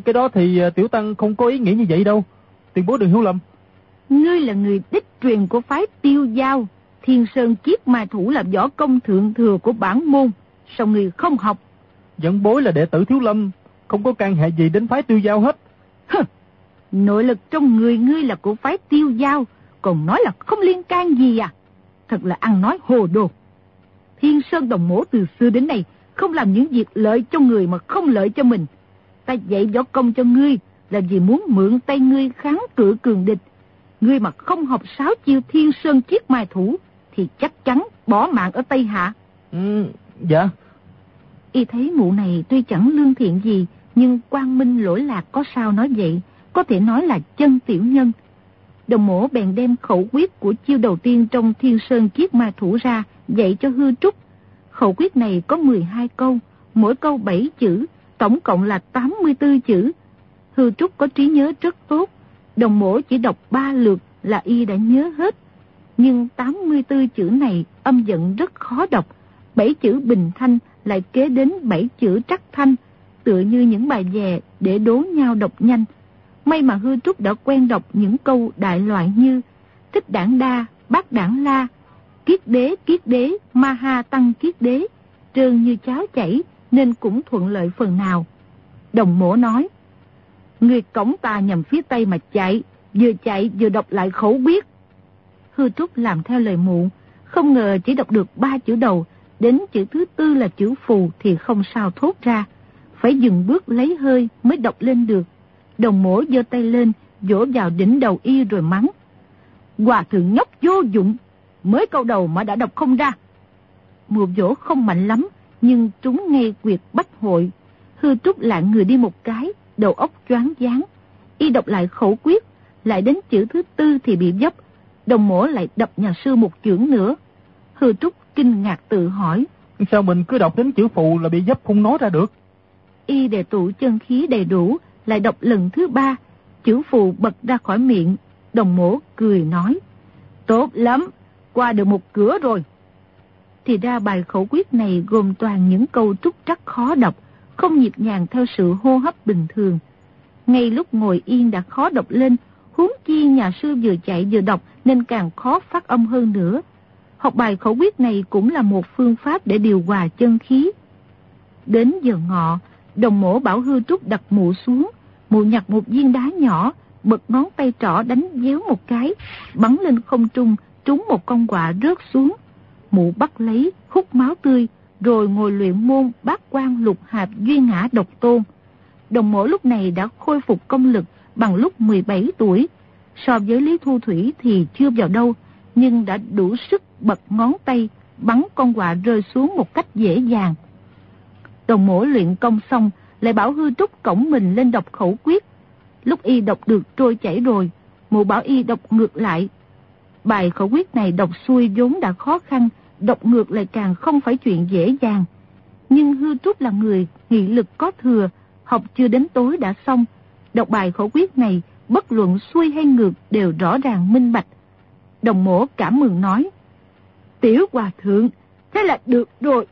Cái đó thì à, tiểu tăng không có ý nghĩ như vậy đâu. Tiền bối đừng hiểu lầm. Ngươi là người đích truyền của phái tiêu giao. Thiên Sơn kiếp mai thủ là võ công thượng thừa của bản môn. Sao ngươi không học? Dẫn bối là đệ tử thiếu lâm. Không có can hệ gì đến phái tiêu giao hết. Hừ, nội lực trong người ngươi là của phái tiêu giao. Còn nói là không liên can gì à? Thật là ăn nói hồ đồ. Thiên Sơn đồng mổ từ xưa đến nay không làm những việc lợi cho người mà không lợi cho mình. Ta dạy võ công cho ngươi là vì muốn mượn tay ngươi kháng cự cường địch. Ngươi mà không học sáu chiêu thiên sơn chiếc mai thủ thì chắc chắn bỏ mạng ở Tây Hạ. Ừ, dạ. Y thấy mụ này tuy chẳng lương thiện gì, nhưng quang minh lỗi lạc có sao nói vậy, có thể nói là chân tiểu nhân. Đồng mổ bèn đem khẩu quyết của chiêu đầu tiên trong thiên sơn chiếc ma thủ ra, dạy cho hư trúc. Khẩu quyết này có 12 câu, mỗi câu 7 chữ, tổng cộng là 84 chữ. Hư trúc có trí nhớ rất tốt, đồng mổ chỉ đọc 3 lượt là y đã nhớ hết. Nhưng 84 chữ này âm giận rất khó đọc, 7 chữ bình thanh lại kế đến 7 chữ trắc thanh, tựa như những bài dè để đố nhau đọc nhanh. May mà hư trúc đã quen đọc những câu đại loại như thích đảng đa, bác đảng la, kiết đế, kiết đế, ma ha tăng kiết đế, trơn như cháo chảy nên cũng thuận lợi phần nào. Đồng mổ nói, người cổng ta nhằm phía tây mà chạy, vừa chạy vừa đọc lại khẩu quyết. Hư trúc làm theo lời mụ, không ngờ chỉ đọc được ba chữ đầu, đến chữ thứ tư là chữ phù thì không sao thốt ra. Phải dừng bước lấy hơi mới đọc lên được. Đồng mổ giơ tay lên, vỗ vào đỉnh đầu y rồi mắng. Hòa thượng nhóc vô dụng, mới câu đầu mà đã đọc không ra. Mùa vỗ không mạnh lắm, nhưng trúng ngay quyệt bách hội. Hư trúc lạng người đi một cái, đầu óc choáng váng. Y đọc lại khẩu quyết, lại đến chữ thứ tư thì bị dấp. Đồng mổ lại đập nhà sư một chưởng nữa. Hư trúc kinh ngạc tự hỏi. Sao mình cứ đọc đến chữ phụ là bị dấp không nói ra được? Y đề tụ chân khí đầy đủ, lại đọc lần thứ ba, chữ phù bật ra khỏi miệng. Đồng mổ cười nói. Tốt lắm, qua được một cửa rồi. Thì ra bài khẩu quyết này gồm toàn những câu trúc trắc khó đọc, không nhịp nhàng theo sự hô hấp bình thường. Ngay lúc ngồi yên đã khó đọc lên, huống chi nhà sư vừa chạy vừa đọc nên càng khó phát âm hơn nữa. Học bài khẩu quyết này cũng là một phương pháp để điều hòa chân khí. Đến giờ ngọ, đồng mổ bảo hư trúc đặt mụ xuống, mụ nhặt một viên đá nhỏ, bật ngón tay trỏ đánh déo một cái, bắn lên không trung, trúng một con quạ rớt xuống. Mụ bắt lấy, hút máu tươi, rồi ngồi luyện môn bát quan lục hạp duy ngã độc tôn. Đồng mổ lúc này đã khôi phục công lực bằng lúc 17 tuổi. So với Lý Thu Thủy thì chưa vào đâu, nhưng đã đủ sức bật ngón tay, bắn con quạ rơi xuống một cách dễ dàng. Đồng mổ luyện công xong, lại bảo hư trúc cổng mình lên đọc khẩu quyết. Lúc y đọc được trôi chảy rồi, mụ bảo y đọc ngược lại. Bài khẩu quyết này đọc xuôi vốn đã khó khăn, đọc ngược lại càng không phải chuyện dễ dàng. Nhưng hư trúc là người, nghị lực có thừa, học chưa đến tối đã xong. Đọc bài khẩu quyết này, bất luận xuôi hay ngược đều rõ ràng minh bạch. Đồng mổ cảm mừng nói, Tiểu hòa thượng, thế là được rồi.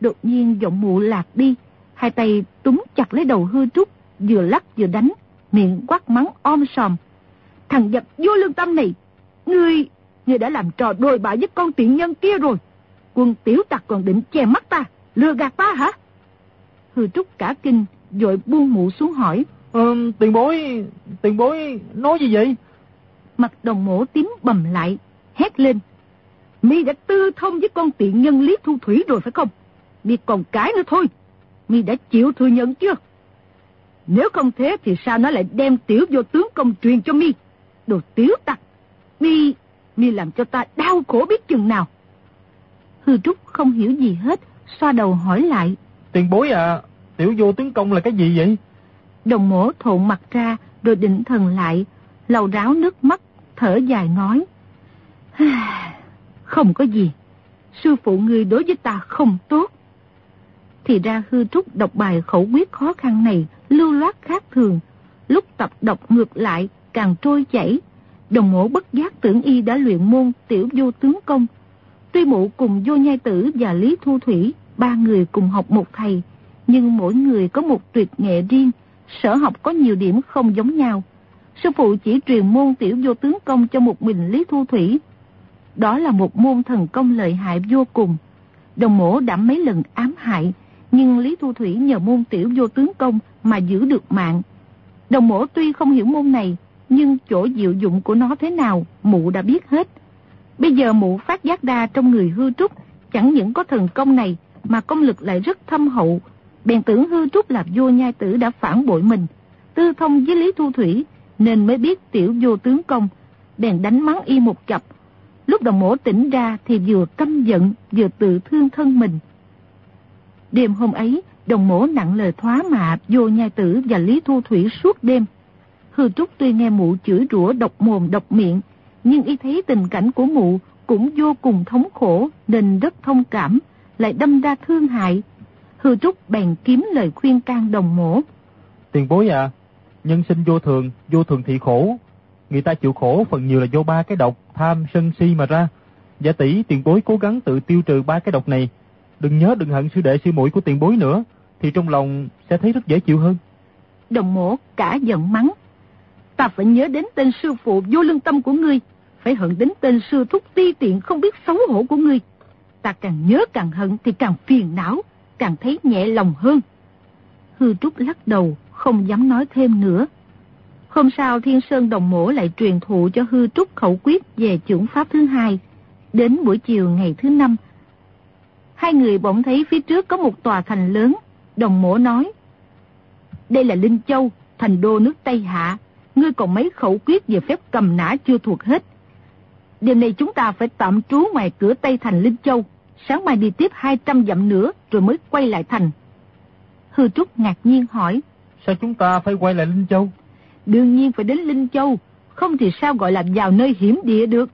Đột nhiên giọng mụ lạc đi, hai tay túm chặt lấy đầu hư trúc, vừa lắc vừa đánh, miệng quát mắng om sòm. Thằng dập vô lương tâm này, ngươi, ngươi đã làm trò đôi bại với con tiện nhân kia rồi. Quân tiểu tặc còn định che mắt ta, lừa gạt ta hả? Hư trúc cả kinh, rồi buông mụ xuống hỏi. Ừ, tiền bối, tiền bối nói gì vậy? Mặt đồng mổ tím bầm lại, hét lên. Mi đã tư thông với con tiện nhân Lý Thu Thủy rồi phải không? Mi còn cái nữa thôi. Mi đã chịu thừa nhận chưa? Nếu không thế thì sao nó lại đem tiểu vô tướng công truyền cho Mi? Đồ tiểu tặc. Mi, Mi làm cho ta đau khổ biết chừng nào. Hư Trúc không hiểu gì hết, xoa đầu hỏi lại. Tiền bối à, tiểu vô tướng công là cái gì vậy? Đồng mổ thộn mặt ra, rồi định thần lại, lầu ráo nước mắt, thở dài nói. Không có gì, sư phụ ngươi đối với ta không tốt. Thì ra hư trúc đọc bài khẩu quyết khó khăn này lưu loát khác thường. lúc tập đọc ngược lại càng trôi chảy. Đồng mổ bất giác tưởng y đã luyện môn tiểu vô tướng công. Tuy mụ cùng vô nhai tử và Lý Thu Thủy, ba người cùng học một thầy, nhưng mỗi người có một tuyệt nghệ riêng, sở học có nhiều điểm không giống nhau. Sư phụ chỉ truyền môn tiểu vô tướng công cho một mình Lý Thu Thủy. Đó là một môn thần công lợi hại vô cùng. Đồng mổ đã mấy lần ám hại, nhưng Lý Thu Thủy nhờ môn tiểu vô tướng công mà giữ được mạng. Đồng mổ tuy không hiểu môn này, nhưng chỗ diệu dụng của nó thế nào, mụ đã biết hết. Bây giờ mụ phát giác ra trong người hư trúc, chẳng những có thần công này, mà công lực lại rất thâm hậu. Bèn tưởng hư trúc là vua nhai tử đã phản bội mình, tư thông với Lý Thu Thủy, nên mới biết tiểu vô tướng công, bèn đánh mắng y một chập. Lúc đồng mổ tỉnh ra thì vừa căm giận, vừa tự thương thân mình. Đêm hôm ấy, đồng mổ nặng lời thoá mạ vô nhai tử và Lý Thu Thủy suốt đêm. Hư Trúc tuy nghe mụ chửi rủa độc mồm độc miệng, nhưng y thấy tình cảnh của mụ cũng vô cùng thống khổ nên rất thông cảm, lại đâm ra thương hại. Hư Trúc bèn kiếm lời khuyên can đồng mổ. Tiền bối à, nhân sinh vô thường, vô thường thị khổ. Người ta chịu khổ phần nhiều là do ba cái độc, tham, sân si mà ra. Giả tỷ tiền bối cố gắng tự tiêu trừ ba cái độc này. Đừng nhớ đừng hận sư đệ sư muội của tiền bối nữa, thì trong lòng sẽ thấy rất dễ chịu hơn. Đồng mổ cả giận mắng. Ta phải nhớ đến tên sư phụ vô lương tâm của ngươi, phải hận đến tên sư thúc ti tiện không biết xấu hổ của ngươi. Ta càng nhớ càng hận thì càng phiền não, càng thấy nhẹ lòng hơn. Hư Trúc lắc đầu, không dám nói thêm nữa. Hôm sau Thiên Sơn Đồng Mổ lại truyền thụ cho Hư Trúc khẩu quyết về trưởng pháp thứ hai. Đến buổi chiều ngày thứ năm, hai người bỗng thấy phía trước có một tòa thành lớn. Đồng Mổ nói, Đây là Linh Châu, thành đô nước Tây Hạ. Ngươi còn mấy khẩu quyết về phép cầm nã chưa thuộc hết. Đêm nay chúng ta phải tạm trú ngoài cửa Tây thành Linh Châu. Sáng mai đi tiếp 200 dặm nữa rồi mới quay lại thành. Hư Trúc ngạc nhiên hỏi. Sao chúng ta phải quay lại Linh Châu? Đương nhiên phải đến Linh Châu, không thì sao gọi là vào nơi hiểm địa được.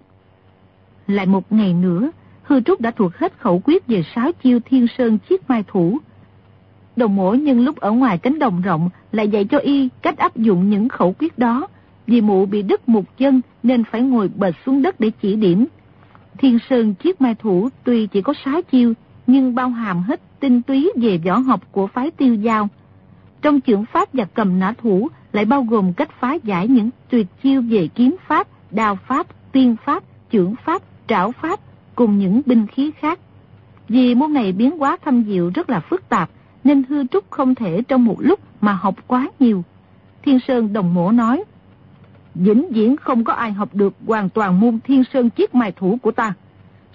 Lại một ngày nữa, Hư Trúc đã thuộc hết khẩu quyết về sáu chiêu thiên sơn chiếc mai thủ. Đồng mổ nhân lúc ở ngoài cánh đồng rộng lại dạy cho y cách áp dụng những khẩu quyết đó. Vì mụ bị đứt một chân nên phải ngồi bệt xuống đất để chỉ điểm. Thiên sơn chiếc mai thủ tuy chỉ có sáu chiêu nhưng bao hàm hết tinh túy về võ học của phái tiêu giao. Trong trưởng pháp và cầm nã thủ lại bao gồm cách phá giải những tuyệt chiêu về kiếm pháp, đao pháp, tiên pháp, trưởng pháp, trảo pháp cùng những binh khí khác. Vì môn này biến hóa thâm diệu rất là phức tạp nên hư trúc không thể trong một lúc mà học quá nhiều. Thiên Sơn Đồng Mổ nói, vĩnh viễn không có ai học được hoàn toàn môn Thiên Sơn chiếc mài thủ của ta.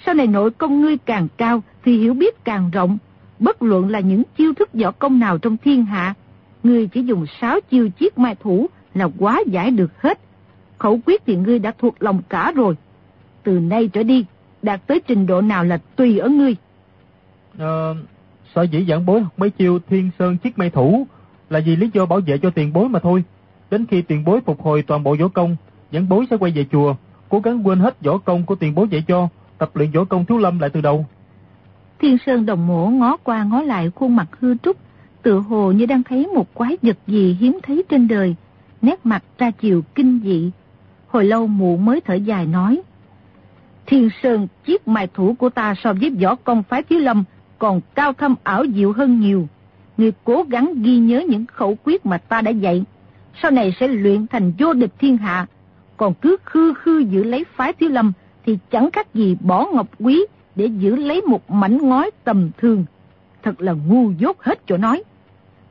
Sau này nội công ngươi càng cao thì hiểu biết càng rộng, bất luận là những chiêu thức võ công nào trong thiên hạ, ngươi chỉ dùng sáu chiêu chiếc mai thủ là quá giải được hết. Khẩu quyết thì ngươi đã thuộc lòng cả rồi. Từ nay trở đi, đạt tới trình độ nào là tùy ở ngươi. Ờ, sở dĩ giảng bối học mấy chiêu thiên sơn chiếc mai thủ là vì lý do bảo vệ cho tiền bối mà thôi. Đến khi tiền bối phục hồi toàn bộ võ công, dẫn bối sẽ quay về chùa, cố gắng quên hết võ công của tiền bối dạy cho, tập luyện võ công thiếu lâm lại từ đầu. Thiên Sơn đồng mổ ngó qua ngó lại khuôn mặt hư trúc, tựa hồ như đang thấy một quái vật gì hiếm thấy trên đời, nét mặt ra chiều kinh dị. Hồi lâu mụ mới thở dài nói, Thiên Sơn chiếc mài thủ của ta so với võ công phái thiếu lâm còn cao thâm ảo diệu hơn nhiều. Người cố gắng ghi nhớ những khẩu quyết mà ta đã dạy, sau này sẽ luyện thành vô địch thiên hạ. Còn cứ khư khư giữ lấy phái thiếu lâm thì chẳng khác gì bỏ ngọc quý để giữ lấy một mảnh ngói tầm thường. Thật là ngu dốt hết chỗ nói.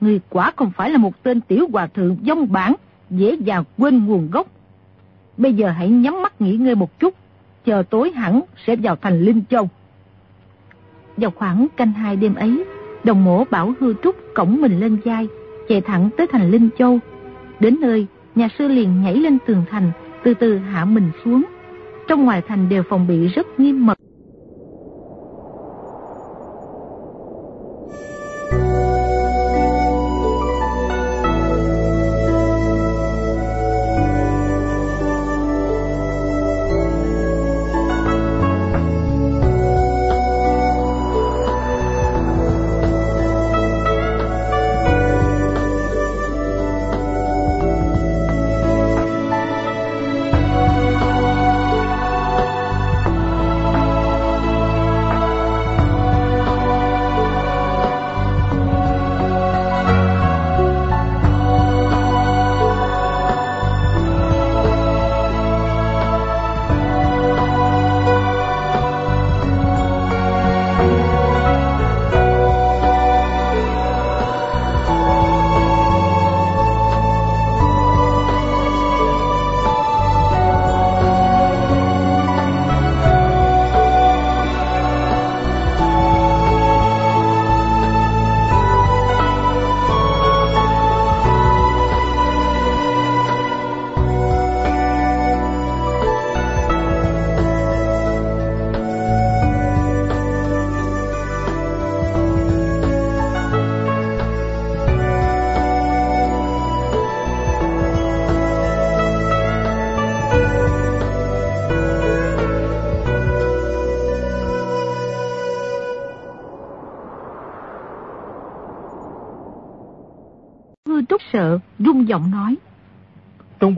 Người quả không phải là một tên tiểu hòa thượng dông bản, dễ dàng quên nguồn gốc. Bây giờ hãy nhắm mắt nghỉ ngơi một chút, chờ tối hẳn sẽ vào thành Linh Châu. Vào khoảng canh hai đêm ấy, đồng mổ bảo hư trúc cổng mình lên vai, chạy thẳng tới thành Linh Châu. Đến nơi, nhà sư liền nhảy lên tường thành, từ từ hạ mình xuống. Trong ngoài thành đều phòng bị rất nghiêm mật.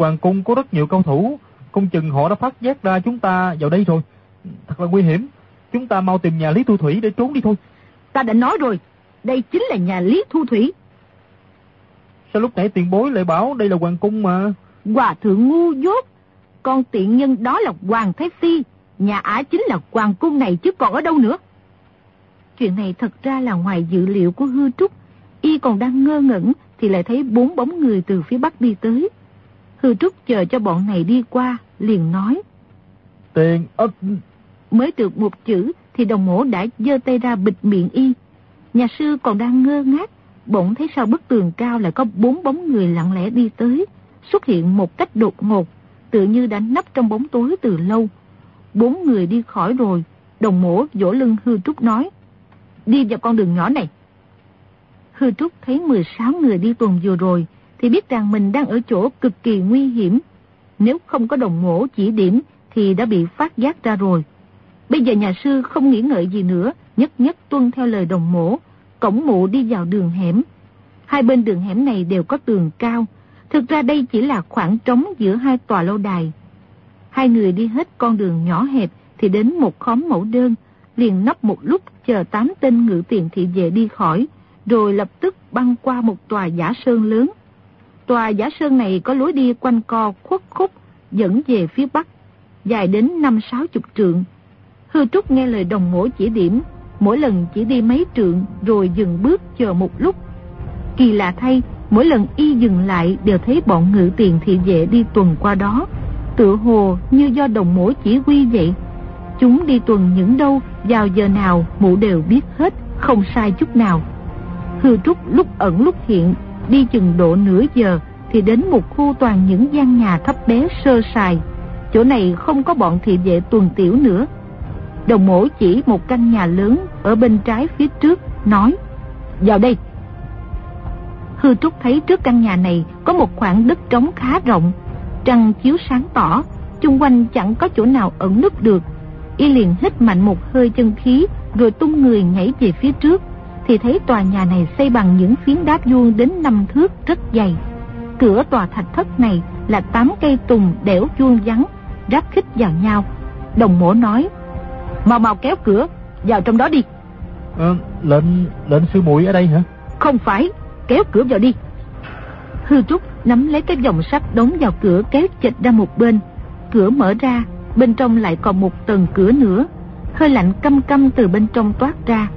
Hoàng cung có rất nhiều cao thủ, không chừng họ đã phát giác ra chúng ta vào đây rồi. Thật là nguy hiểm. Chúng ta mau tìm nhà Lý Thu Thủy để trốn đi thôi. Ta đã nói rồi, đây chính là nhà Lý Thu Thủy. Sao lúc nãy tiền bối lại bảo đây là hoàng cung mà? Hòa thượng ngu dốt. Con tiện nhân đó là Hoàng Thái Phi. Nhà ả chính là hoàng cung này chứ còn ở đâu nữa. Chuyện này thật ra là ngoài dự liệu của hư trúc. Y còn đang ngơ ngẩn thì lại thấy bốn bóng người từ phía bắc đi tới. Hư trúc chờ cho bọn này đi qua, liền nói. Tiền ấp... Mới được một chữ thì đồng mổ đã giơ tay ra bịt miệng y. Nhà sư còn đang ngơ ngác, bỗng thấy sau bức tường cao lại có bốn bóng người lặng lẽ đi tới, xuất hiện một cách đột ngột, tự như đã nấp trong bóng tối từ lâu. Bốn người đi khỏi rồi, đồng mổ vỗ lưng hư trúc nói, đi vào con đường nhỏ này. Hư trúc thấy 16 người đi tuần vừa rồi, thì biết rằng mình đang ở chỗ cực kỳ nguy hiểm. Nếu không có đồng mổ chỉ điểm thì đã bị phát giác ra rồi. Bây giờ nhà sư không nghĩ ngợi gì nữa, nhất nhất tuân theo lời đồng mổ, cổng mụ đi vào đường hẻm. Hai bên đường hẻm này đều có tường cao, thực ra đây chỉ là khoảng trống giữa hai tòa lâu đài. Hai người đi hết con đường nhỏ hẹp thì đến một khóm mẫu đơn, liền nấp một lúc chờ tám tên ngự tiền thị vệ đi khỏi, rồi lập tức băng qua một tòa giả sơn lớn. Tòa giả sơn này có lối đi quanh co khuất khúc, dẫn về phía bắc, dài đến năm sáu chục trượng. Hư Trúc nghe lời đồng ngỗ chỉ điểm, mỗi lần chỉ đi mấy trượng rồi dừng bước chờ một lúc. Kỳ lạ thay, mỗi lần y dừng lại đều thấy bọn ngự tiền thị vệ đi tuần qua đó, tựa hồ như do đồng mổ chỉ huy vậy. Chúng đi tuần những đâu, vào giờ nào mụ đều biết hết, không sai chút nào. Hư Trúc lúc ẩn lúc hiện, đi chừng độ nửa giờ thì đến một khu toàn những gian nhà thấp bé sơ sài. Chỗ này không có bọn thị vệ tuần tiểu nữa. Đồng mổ chỉ một căn nhà lớn ở bên trái phía trước, nói Vào đây. Hư Trúc thấy trước căn nhà này có một khoảng đất trống khá rộng, trăng chiếu sáng tỏ, chung quanh chẳng có chỗ nào ẩn núp được. Y liền hít mạnh một hơi chân khí rồi tung người nhảy về phía trước thì thấy tòa nhà này xây bằng những phiến đá vuông đến năm thước rất dày. Cửa tòa thạch thất này là tám cây tùng đẽo vuông vắn, ráp khích vào nhau. Đồng mổ nói, mau mau kéo cửa, vào trong đó đi. À, lệnh, lệnh sư muội ở đây hả? Không phải, kéo cửa vào đi. Hư Trúc nắm lấy cái vòng sắt đóng vào cửa kéo chệch ra một bên. Cửa mở ra, bên trong lại còn một tầng cửa nữa. Hơi lạnh căm căm từ bên trong toát ra.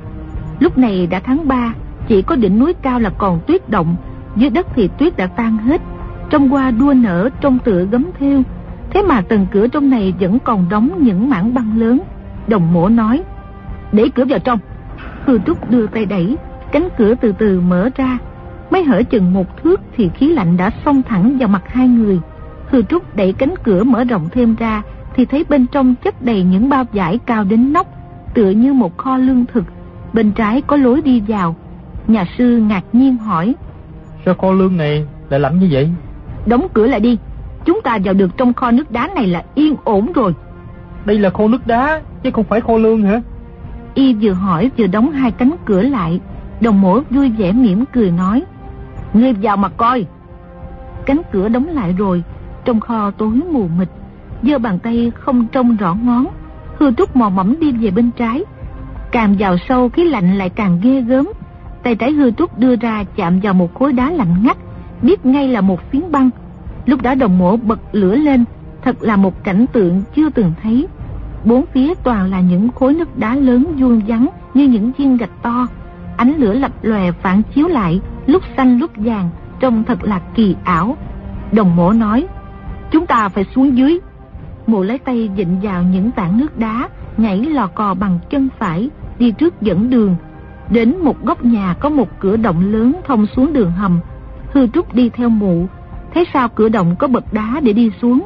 Lúc này đã tháng 3, chỉ có đỉnh núi cao là còn tuyết động, dưới đất thì tuyết đã tan hết. Trong qua đua nở trong tựa gấm theo, thế mà tầng cửa trong này vẫn còn đóng những mảng băng lớn. Đồng mổ nói, để cửa vào trong. Hư Trúc đưa tay đẩy, cánh cửa từ từ mở ra. Mới hở chừng một thước thì khí lạnh đã xông thẳng vào mặt hai người. Hư Trúc đẩy cánh cửa mở rộng thêm ra thì thấy bên trong chất đầy những bao vải cao đến nóc, tựa như một kho lương thực bên trái có lối đi vào. Nhà sư ngạc nhiên hỏi. Sao kho lương này lại lạnh như vậy? Đóng cửa lại đi, chúng ta vào được trong kho nước đá này là yên ổn rồi. Đây là kho nước đá, chứ không phải kho lương hả? Y vừa hỏi vừa đóng hai cánh cửa lại, đồng mổ vui vẻ mỉm cười nói. Ngươi vào mà coi. Cánh cửa đóng lại rồi, trong kho tối mù mịt, giơ bàn tay không trông rõ ngón. Hư trúc mò mẫm đi về bên trái, Càng vào sâu, khí lạnh lại càng ghê gớm. Tay trái hư trúc đưa ra chạm vào một khối đá lạnh ngắt, Biết ngay là một phiến băng. Lúc đó đồng mổ bật lửa lên, Thật là một cảnh tượng chưa từng thấy. Bốn phía toàn là những khối nước đá lớn vuông vắn Như những viên gạch to. Ánh lửa lập lòe phản chiếu lại, Lúc xanh lúc vàng, Trông thật là kỳ ảo. Đồng mổ nói, Chúng ta phải xuống dưới. Mụ lấy tay dịnh vào những tảng nước đá, Nhảy lò cò bằng chân phải đi trước dẫn đường. Đến một góc nhà có một cửa động lớn thông xuống đường hầm. Hư Trúc đi theo mụ, thấy sao cửa động có bậc đá để đi xuống.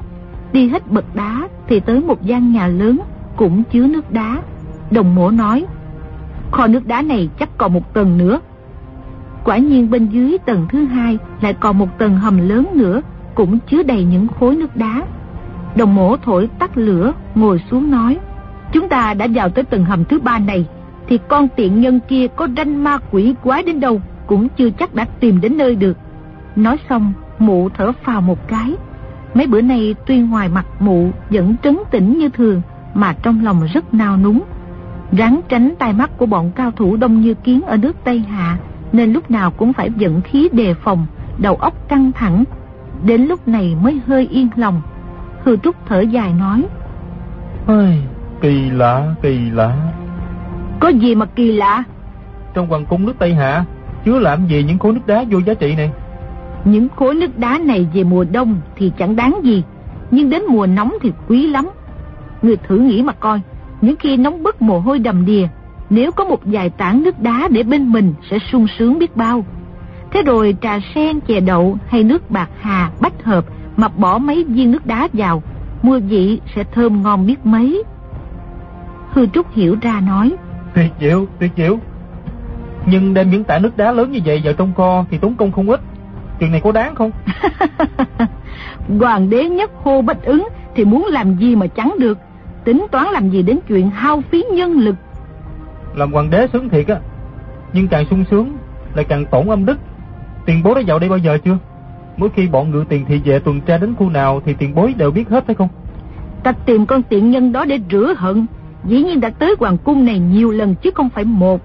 Đi hết bậc đá thì tới một gian nhà lớn cũng chứa nước đá. Đồng mổ nói, kho nước đá này chắc còn một tầng nữa. Quả nhiên bên dưới tầng thứ hai lại còn một tầng hầm lớn nữa cũng chứa đầy những khối nước đá. Đồng mổ thổi tắt lửa, ngồi xuống nói, chúng ta đã vào tới tầng hầm thứ ba này thì con tiện nhân kia có ranh ma quỷ quái đến đâu cũng chưa chắc đã tìm đến nơi được. Nói xong, mụ thở phào một cái. Mấy bữa nay tuy ngoài mặt mụ vẫn trấn tĩnh như thường, mà trong lòng rất nao núng. Ráng tránh tai mắt của bọn cao thủ đông như kiến ở nước Tây Hạ, nên lúc nào cũng phải dẫn khí đề phòng, đầu óc căng thẳng. Đến lúc này mới hơi yên lòng. Hư Trúc thở dài nói. Ôi, kỳ lạ, kỳ lạ. Có gì mà kỳ lạ? Trong hoàng cung nước Tây Hạ, chứa làm gì những khối nước đá vô giá trị này? Những khối nước đá này về mùa đông thì chẳng đáng gì, nhưng đến mùa nóng thì quý lắm. Người thử nghĩ mà coi, những khi nóng bức mồ hôi đầm đìa, nếu có một vài tảng nước đá để bên mình sẽ sung sướng biết bao. Thế rồi trà sen, chè đậu hay nước bạc hà, bách hợp mà bỏ mấy viên nước đá vào, mùa vị sẽ thơm ngon biết mấy. Hư Trúc hiểu ra nói. Tuyệt diệu, tuyệt diệu. Nhưng đem những tảng nước đá lớn như vậy vào trong kho thì tốn công không ít. Chuyện này có đáng không? Hoàng đế nhất hô bách ứng thì muốn làm gì mà chẳng được. Tính toán làm gì đến chuyện hao phí nhân lực. Làm hoàng đế sướng thiệt á. Nhưng càng sung sướng lại càng tổn âm đức. Tiền bối đã vào đây bao giờ chưa? Mỗi khi bọn ngự tiền thị vệ tuần tra đến khu nào thì tiền bối đều biết hết phải không? Ta tìm con tiện nhân đó để rửa hận. Dĩ nhiên đã tới hoàng cung này nhiều lần chứ không phải một.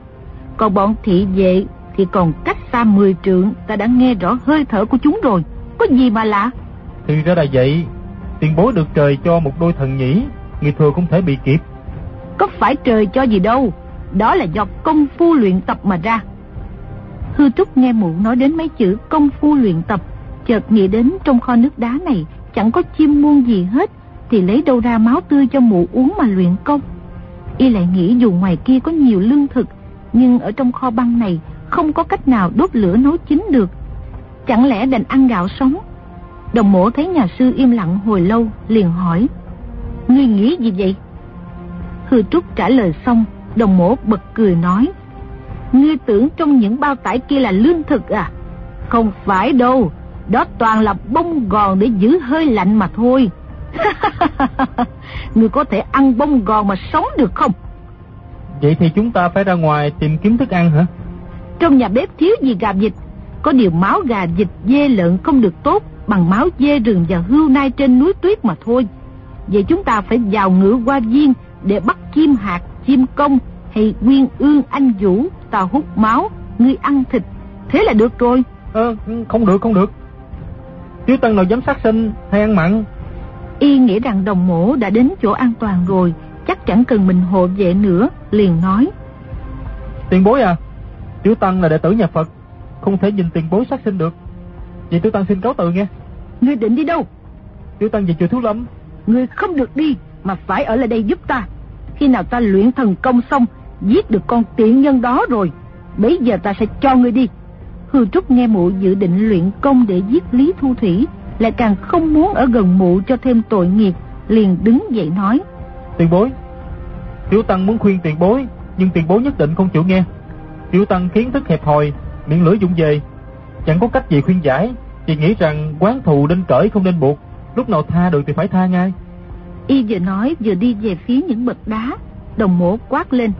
Còn bọn thị vệ thì còn cách xa 10 trượng ta đã nghe rõ hơi thở của chúng rồi. Có gì mà lạ? Thì ra là vậy. Tiền bối được trời cho một đôi thần nhĩ, người thừa không thể bị kịp. Có phải trời cho gì đâu, đó là do công phu luyện tập mà ra. Hư Trúc nghe mụ nói đến mấy chữ công phu luyện tập, chợt nghĩ đến trong kho nước đá này chẳng có chim muôn gì hết, thì lấy đâu ra máu tươi cho mụ uống mà luyện công. Y lại nghĩ dù ngoài kia có nhiều lương thực, nhưng ở trong kho băng này không có cách nào đốt lửa nấu chín được. Chẳng lẽ đành ăn gạo sống? Đồng mổ thấy nhà sư im lặng hồi lâu, liền hỏi. Ngươi nghĩ gì vậy? Hư Trúc trả lời xong, đồng mổ bật cười nói. Ngươi tưởng trong những bao tải kia là lương thực à? Không phải đâu, đó toàn là bông gòn để giữ hơi lạnh mà thôi. Ngươi có thể ăn bông gòn mà sống được không? Vậy thì chúng ta phải ra ngoài tìm kiếm thức ăn hả? Trong nhà bếp thiếu gì gà vịt, có điều máu gà vịt dê lợn không được tốt bằng máu dê rừng và hươu nai trên núi tuyết mà thôi. Vậy chúng ta phải vào ngựa qua viên để bắt chim hạt, chim công hay nguyên ương anh vũ, ta hút máu, ngươi ăn thịt. Thế là được rồi. Ờ, không được, không được. Tiếu Tân nào dám sát sinh hay ăn mặn. Y nghĩ rằng đồng mổ đã đến chỗ an toàn rồi, chắc chẳng cần mình hộ vệ nữa, liền nói. Tiền bối à, Tiểu Tăng là đệ tử nhà Phật, không thể nhìn tiền bối sát sinh được. Vậy Tiểu Tăng xin cáo từ nghe. Ngươi định đi đâu? Tiểu Tăng về chùa Thiếu Lâm. Ngươi không được đi, mà phải ở lại đây giúp ta. Khi nào ta luyện thần công xong, giết được con tiện nhân đó rồi, bây giờ ta sẽ cho ngươi đi. Hư Trúc nghe mụ dự định luyện công để giết Lý Thu Thủy, lại càng không muốn ở gần mụ cho thêm tội nghiệp, liền đứng dậy nói. Tiền bối, Tiểu Tăng muốn khuyên tiền bối, nhưng tiền bối nhất định không chịu nghe. Tiểu Tăng kiến thức hẹp hòi, miệng lưỡi dụng về, chẳng có cách gì khuyên giải, chỉ nghĩ rằng quán thù nên cởi không nên buộc, lúc nào tha được thì phải tha ngay. Y vừa nói vừa đi về phía những bậc đá, đồng mổ quát lên.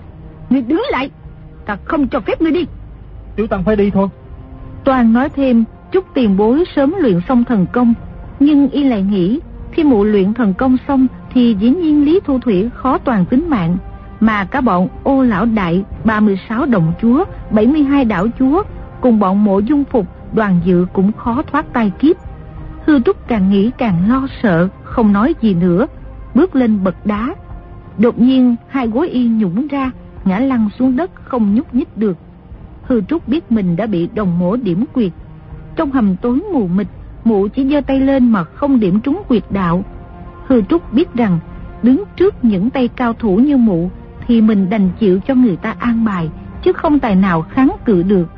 Ngươi đứng lại, ta không cho phép ngươi đi. Tiểu Tăng phải đi thôi. Toàn nói thêm, chúc tiền bối sớm luyện xong thần công, nhưng y lại nghĩ, khi mụ luyện thần công xong thì dĩ nhiên Lý Thu Thủy khó toàn tính mạng, mà cả bọn ô lão đại 36 đồng chúa, 72 đảo chúa, cùng bọn mộ dung phục, đoàn dự cũng khó thoát tay kiếp. Hư Trúc càng nghĩ càng lo sợ, không nói gì nữa, bước lên bậc đá. Đột nhiên hai gối y nhũng ra, ngã lăn xuống đất không nhúc nhích được. Hư Trúc biết mình đã bị đồng mổ điểm quyệt. Trong hầm tối mù mịt, mụ chỉ giơ tay lên mà không điểm trúng quyệt đạo. Hư Trúc biết rằng đứng trước những tay cao thủ như mụ thì mình đành chịu cho người ta an bài chứ không tài nào kháng cự được.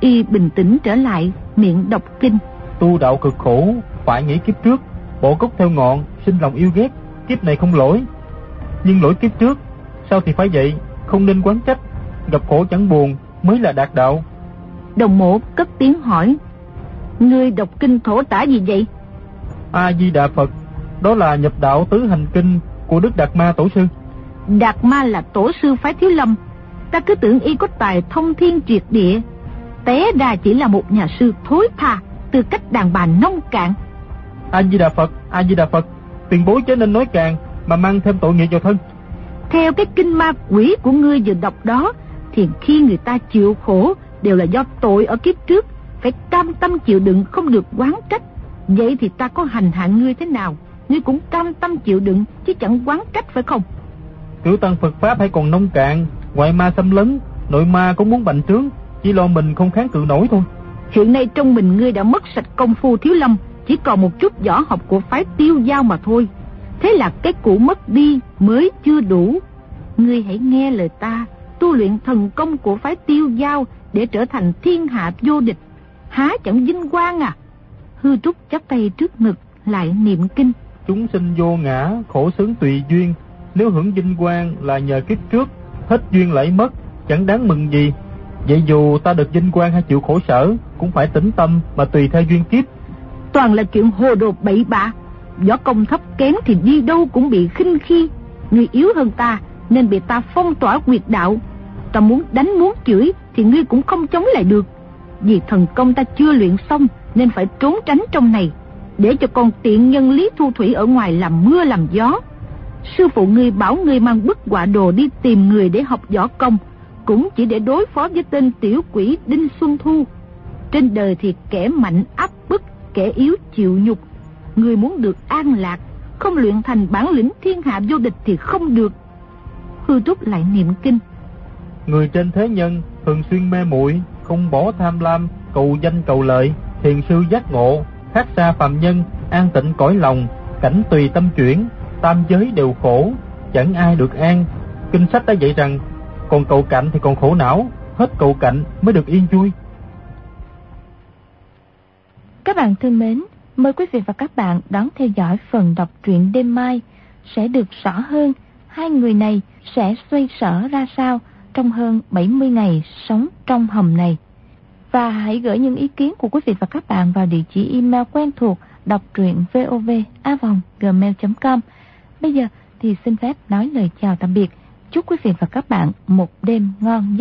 Y bình tĩnh trở lại, miệng đọc kinh. Tu đạo cực khổ, phải nghĩ kiếp trước, bộ cốc theo ngọn, sinh lòng yêu ghét, kiếp này không lỗi. Nhưng lỗi kiếp trước, sao thì phải vậy, không nên quán trách, gặp khổ chẳng buồn mới là đạt đạo. Đồng mộ cất tiếng hỏi, Ngươi đọc kinh thổ tả gì vậy? A-di-đà Phật, đó là nhập đạo tứ hành kinh của Đức Đạt Ma Tổ Sư. Đạt Ma là tổ sư phái thiếu lâm, ta cứ tưởng y có tài thông thiên triệt địa, té ra chỉ là một nhà sư thối tha, tư cách đàn bà nông cạn. A Di Đà Phật, A Di Đà Phật, tiền bối chớ nên nói càng mà mang thêm tội nghiệp vào thân. Theo cái kinh ma quỷ của ngươi vừa đọc đó, thì khi người ta chịu khổ đều là do tội ở kiếp trước, phải cam tâm chịu đựng không được quán trách. Vậy thì ta có hành hạ ngươi thế nào, ngươi cũng cam tâm chịu đựng chứ chẳng quán trách phải không? Tiểu tăng Phật Pháp hay còn nông cạn, ngoại ma xâm lấn, nội ma cũng muốn bành trướng, chỉ lo mình không kháng cự nổi thôi. Hiện nay trong mình ngươi đã mất sạch công phu thiếu lâm, chỉ còn một chút võ học của phái tiêu giao mà thôi. Thế là cái cũ mất đi mới chưa đủ. Ngươi hãy nghe lời ta, tu luyện thần công của phái tiêu giao để trở thành thiên hạ vô địch. Há chẳng vinh quang à? Hư trúc chắp tay trước ngực, lại niệm kinh. Chúng sinh vô ngã, khổ sướng tùy duyên. Nếu hưởng vinh quang là nhờ kiếp trước, hết duyên lại mất, chẳng đáng mừng gì. Vậy dù ta được vinh quang hay chịu khổ sở, cũng phải tĩnh tâm mà tùy theo duyên kiếp. Toàn là chuyện hồ đồ bậy bạ. Võ công thấp kém thì đi đâu cũng bị khinh khi. Người yếu hơn ta nên bị ta phong tỏa quyệt đạo. Ta muốn đánh muốn chửi thì ngươi cũng không chống lại được. Vì thần công ta chưa luyện xong nên phải trốn tránh trong này. Để cho con tiện nhân Lý Thu Thủy ở ngoài làm mưa làm gió. Sư phụ ngươi bảo ngươi mang bức quả đồ đi tìm người để học võ công. Cũng chỉ để đối phó với tên tiểu quỷ Đinh Xuân Thu. Trên đời thì kẻ mạnh áp bức, kẻ yếu chịu nhục. Người muốn được an lạc, không luyện thành bản lĩnh thiên hạ vô địch thì không được. Hư Trúc lại niệm kinh. Người trên thế nhân thường xuyên mê muội, không bỏ tham lam, cầu danh cầu lợi, thiền sư giác ngộ, khác xa phàm nhân, an tịnh cõi lòng, cảnh tùy tâm chuyển, tam giới đều khổ, chẳng ai được an. Kinh sách đã dạy rằng, còn cầu cạnh thì còn khổ não, hết cầu cạnh mới được yên vui. Các bạn thân mến, mời quý vị và các bạn đón theo dõi phần đọc truyện đêm mai sẽ được rõ hơn hai người này sẽ xoay sở ra sao trong hơn 70 ngày sống trong hầm này. Và hãy gửi những ý kiến của quý vị và các bạn vào địa chỉ email quen thuộc đọc truyện vovavonggmail.com Bây giờ thì xin phép nói lời chào tạm biệt. Chúc quý vị và các bạn một đêm ngon giấc.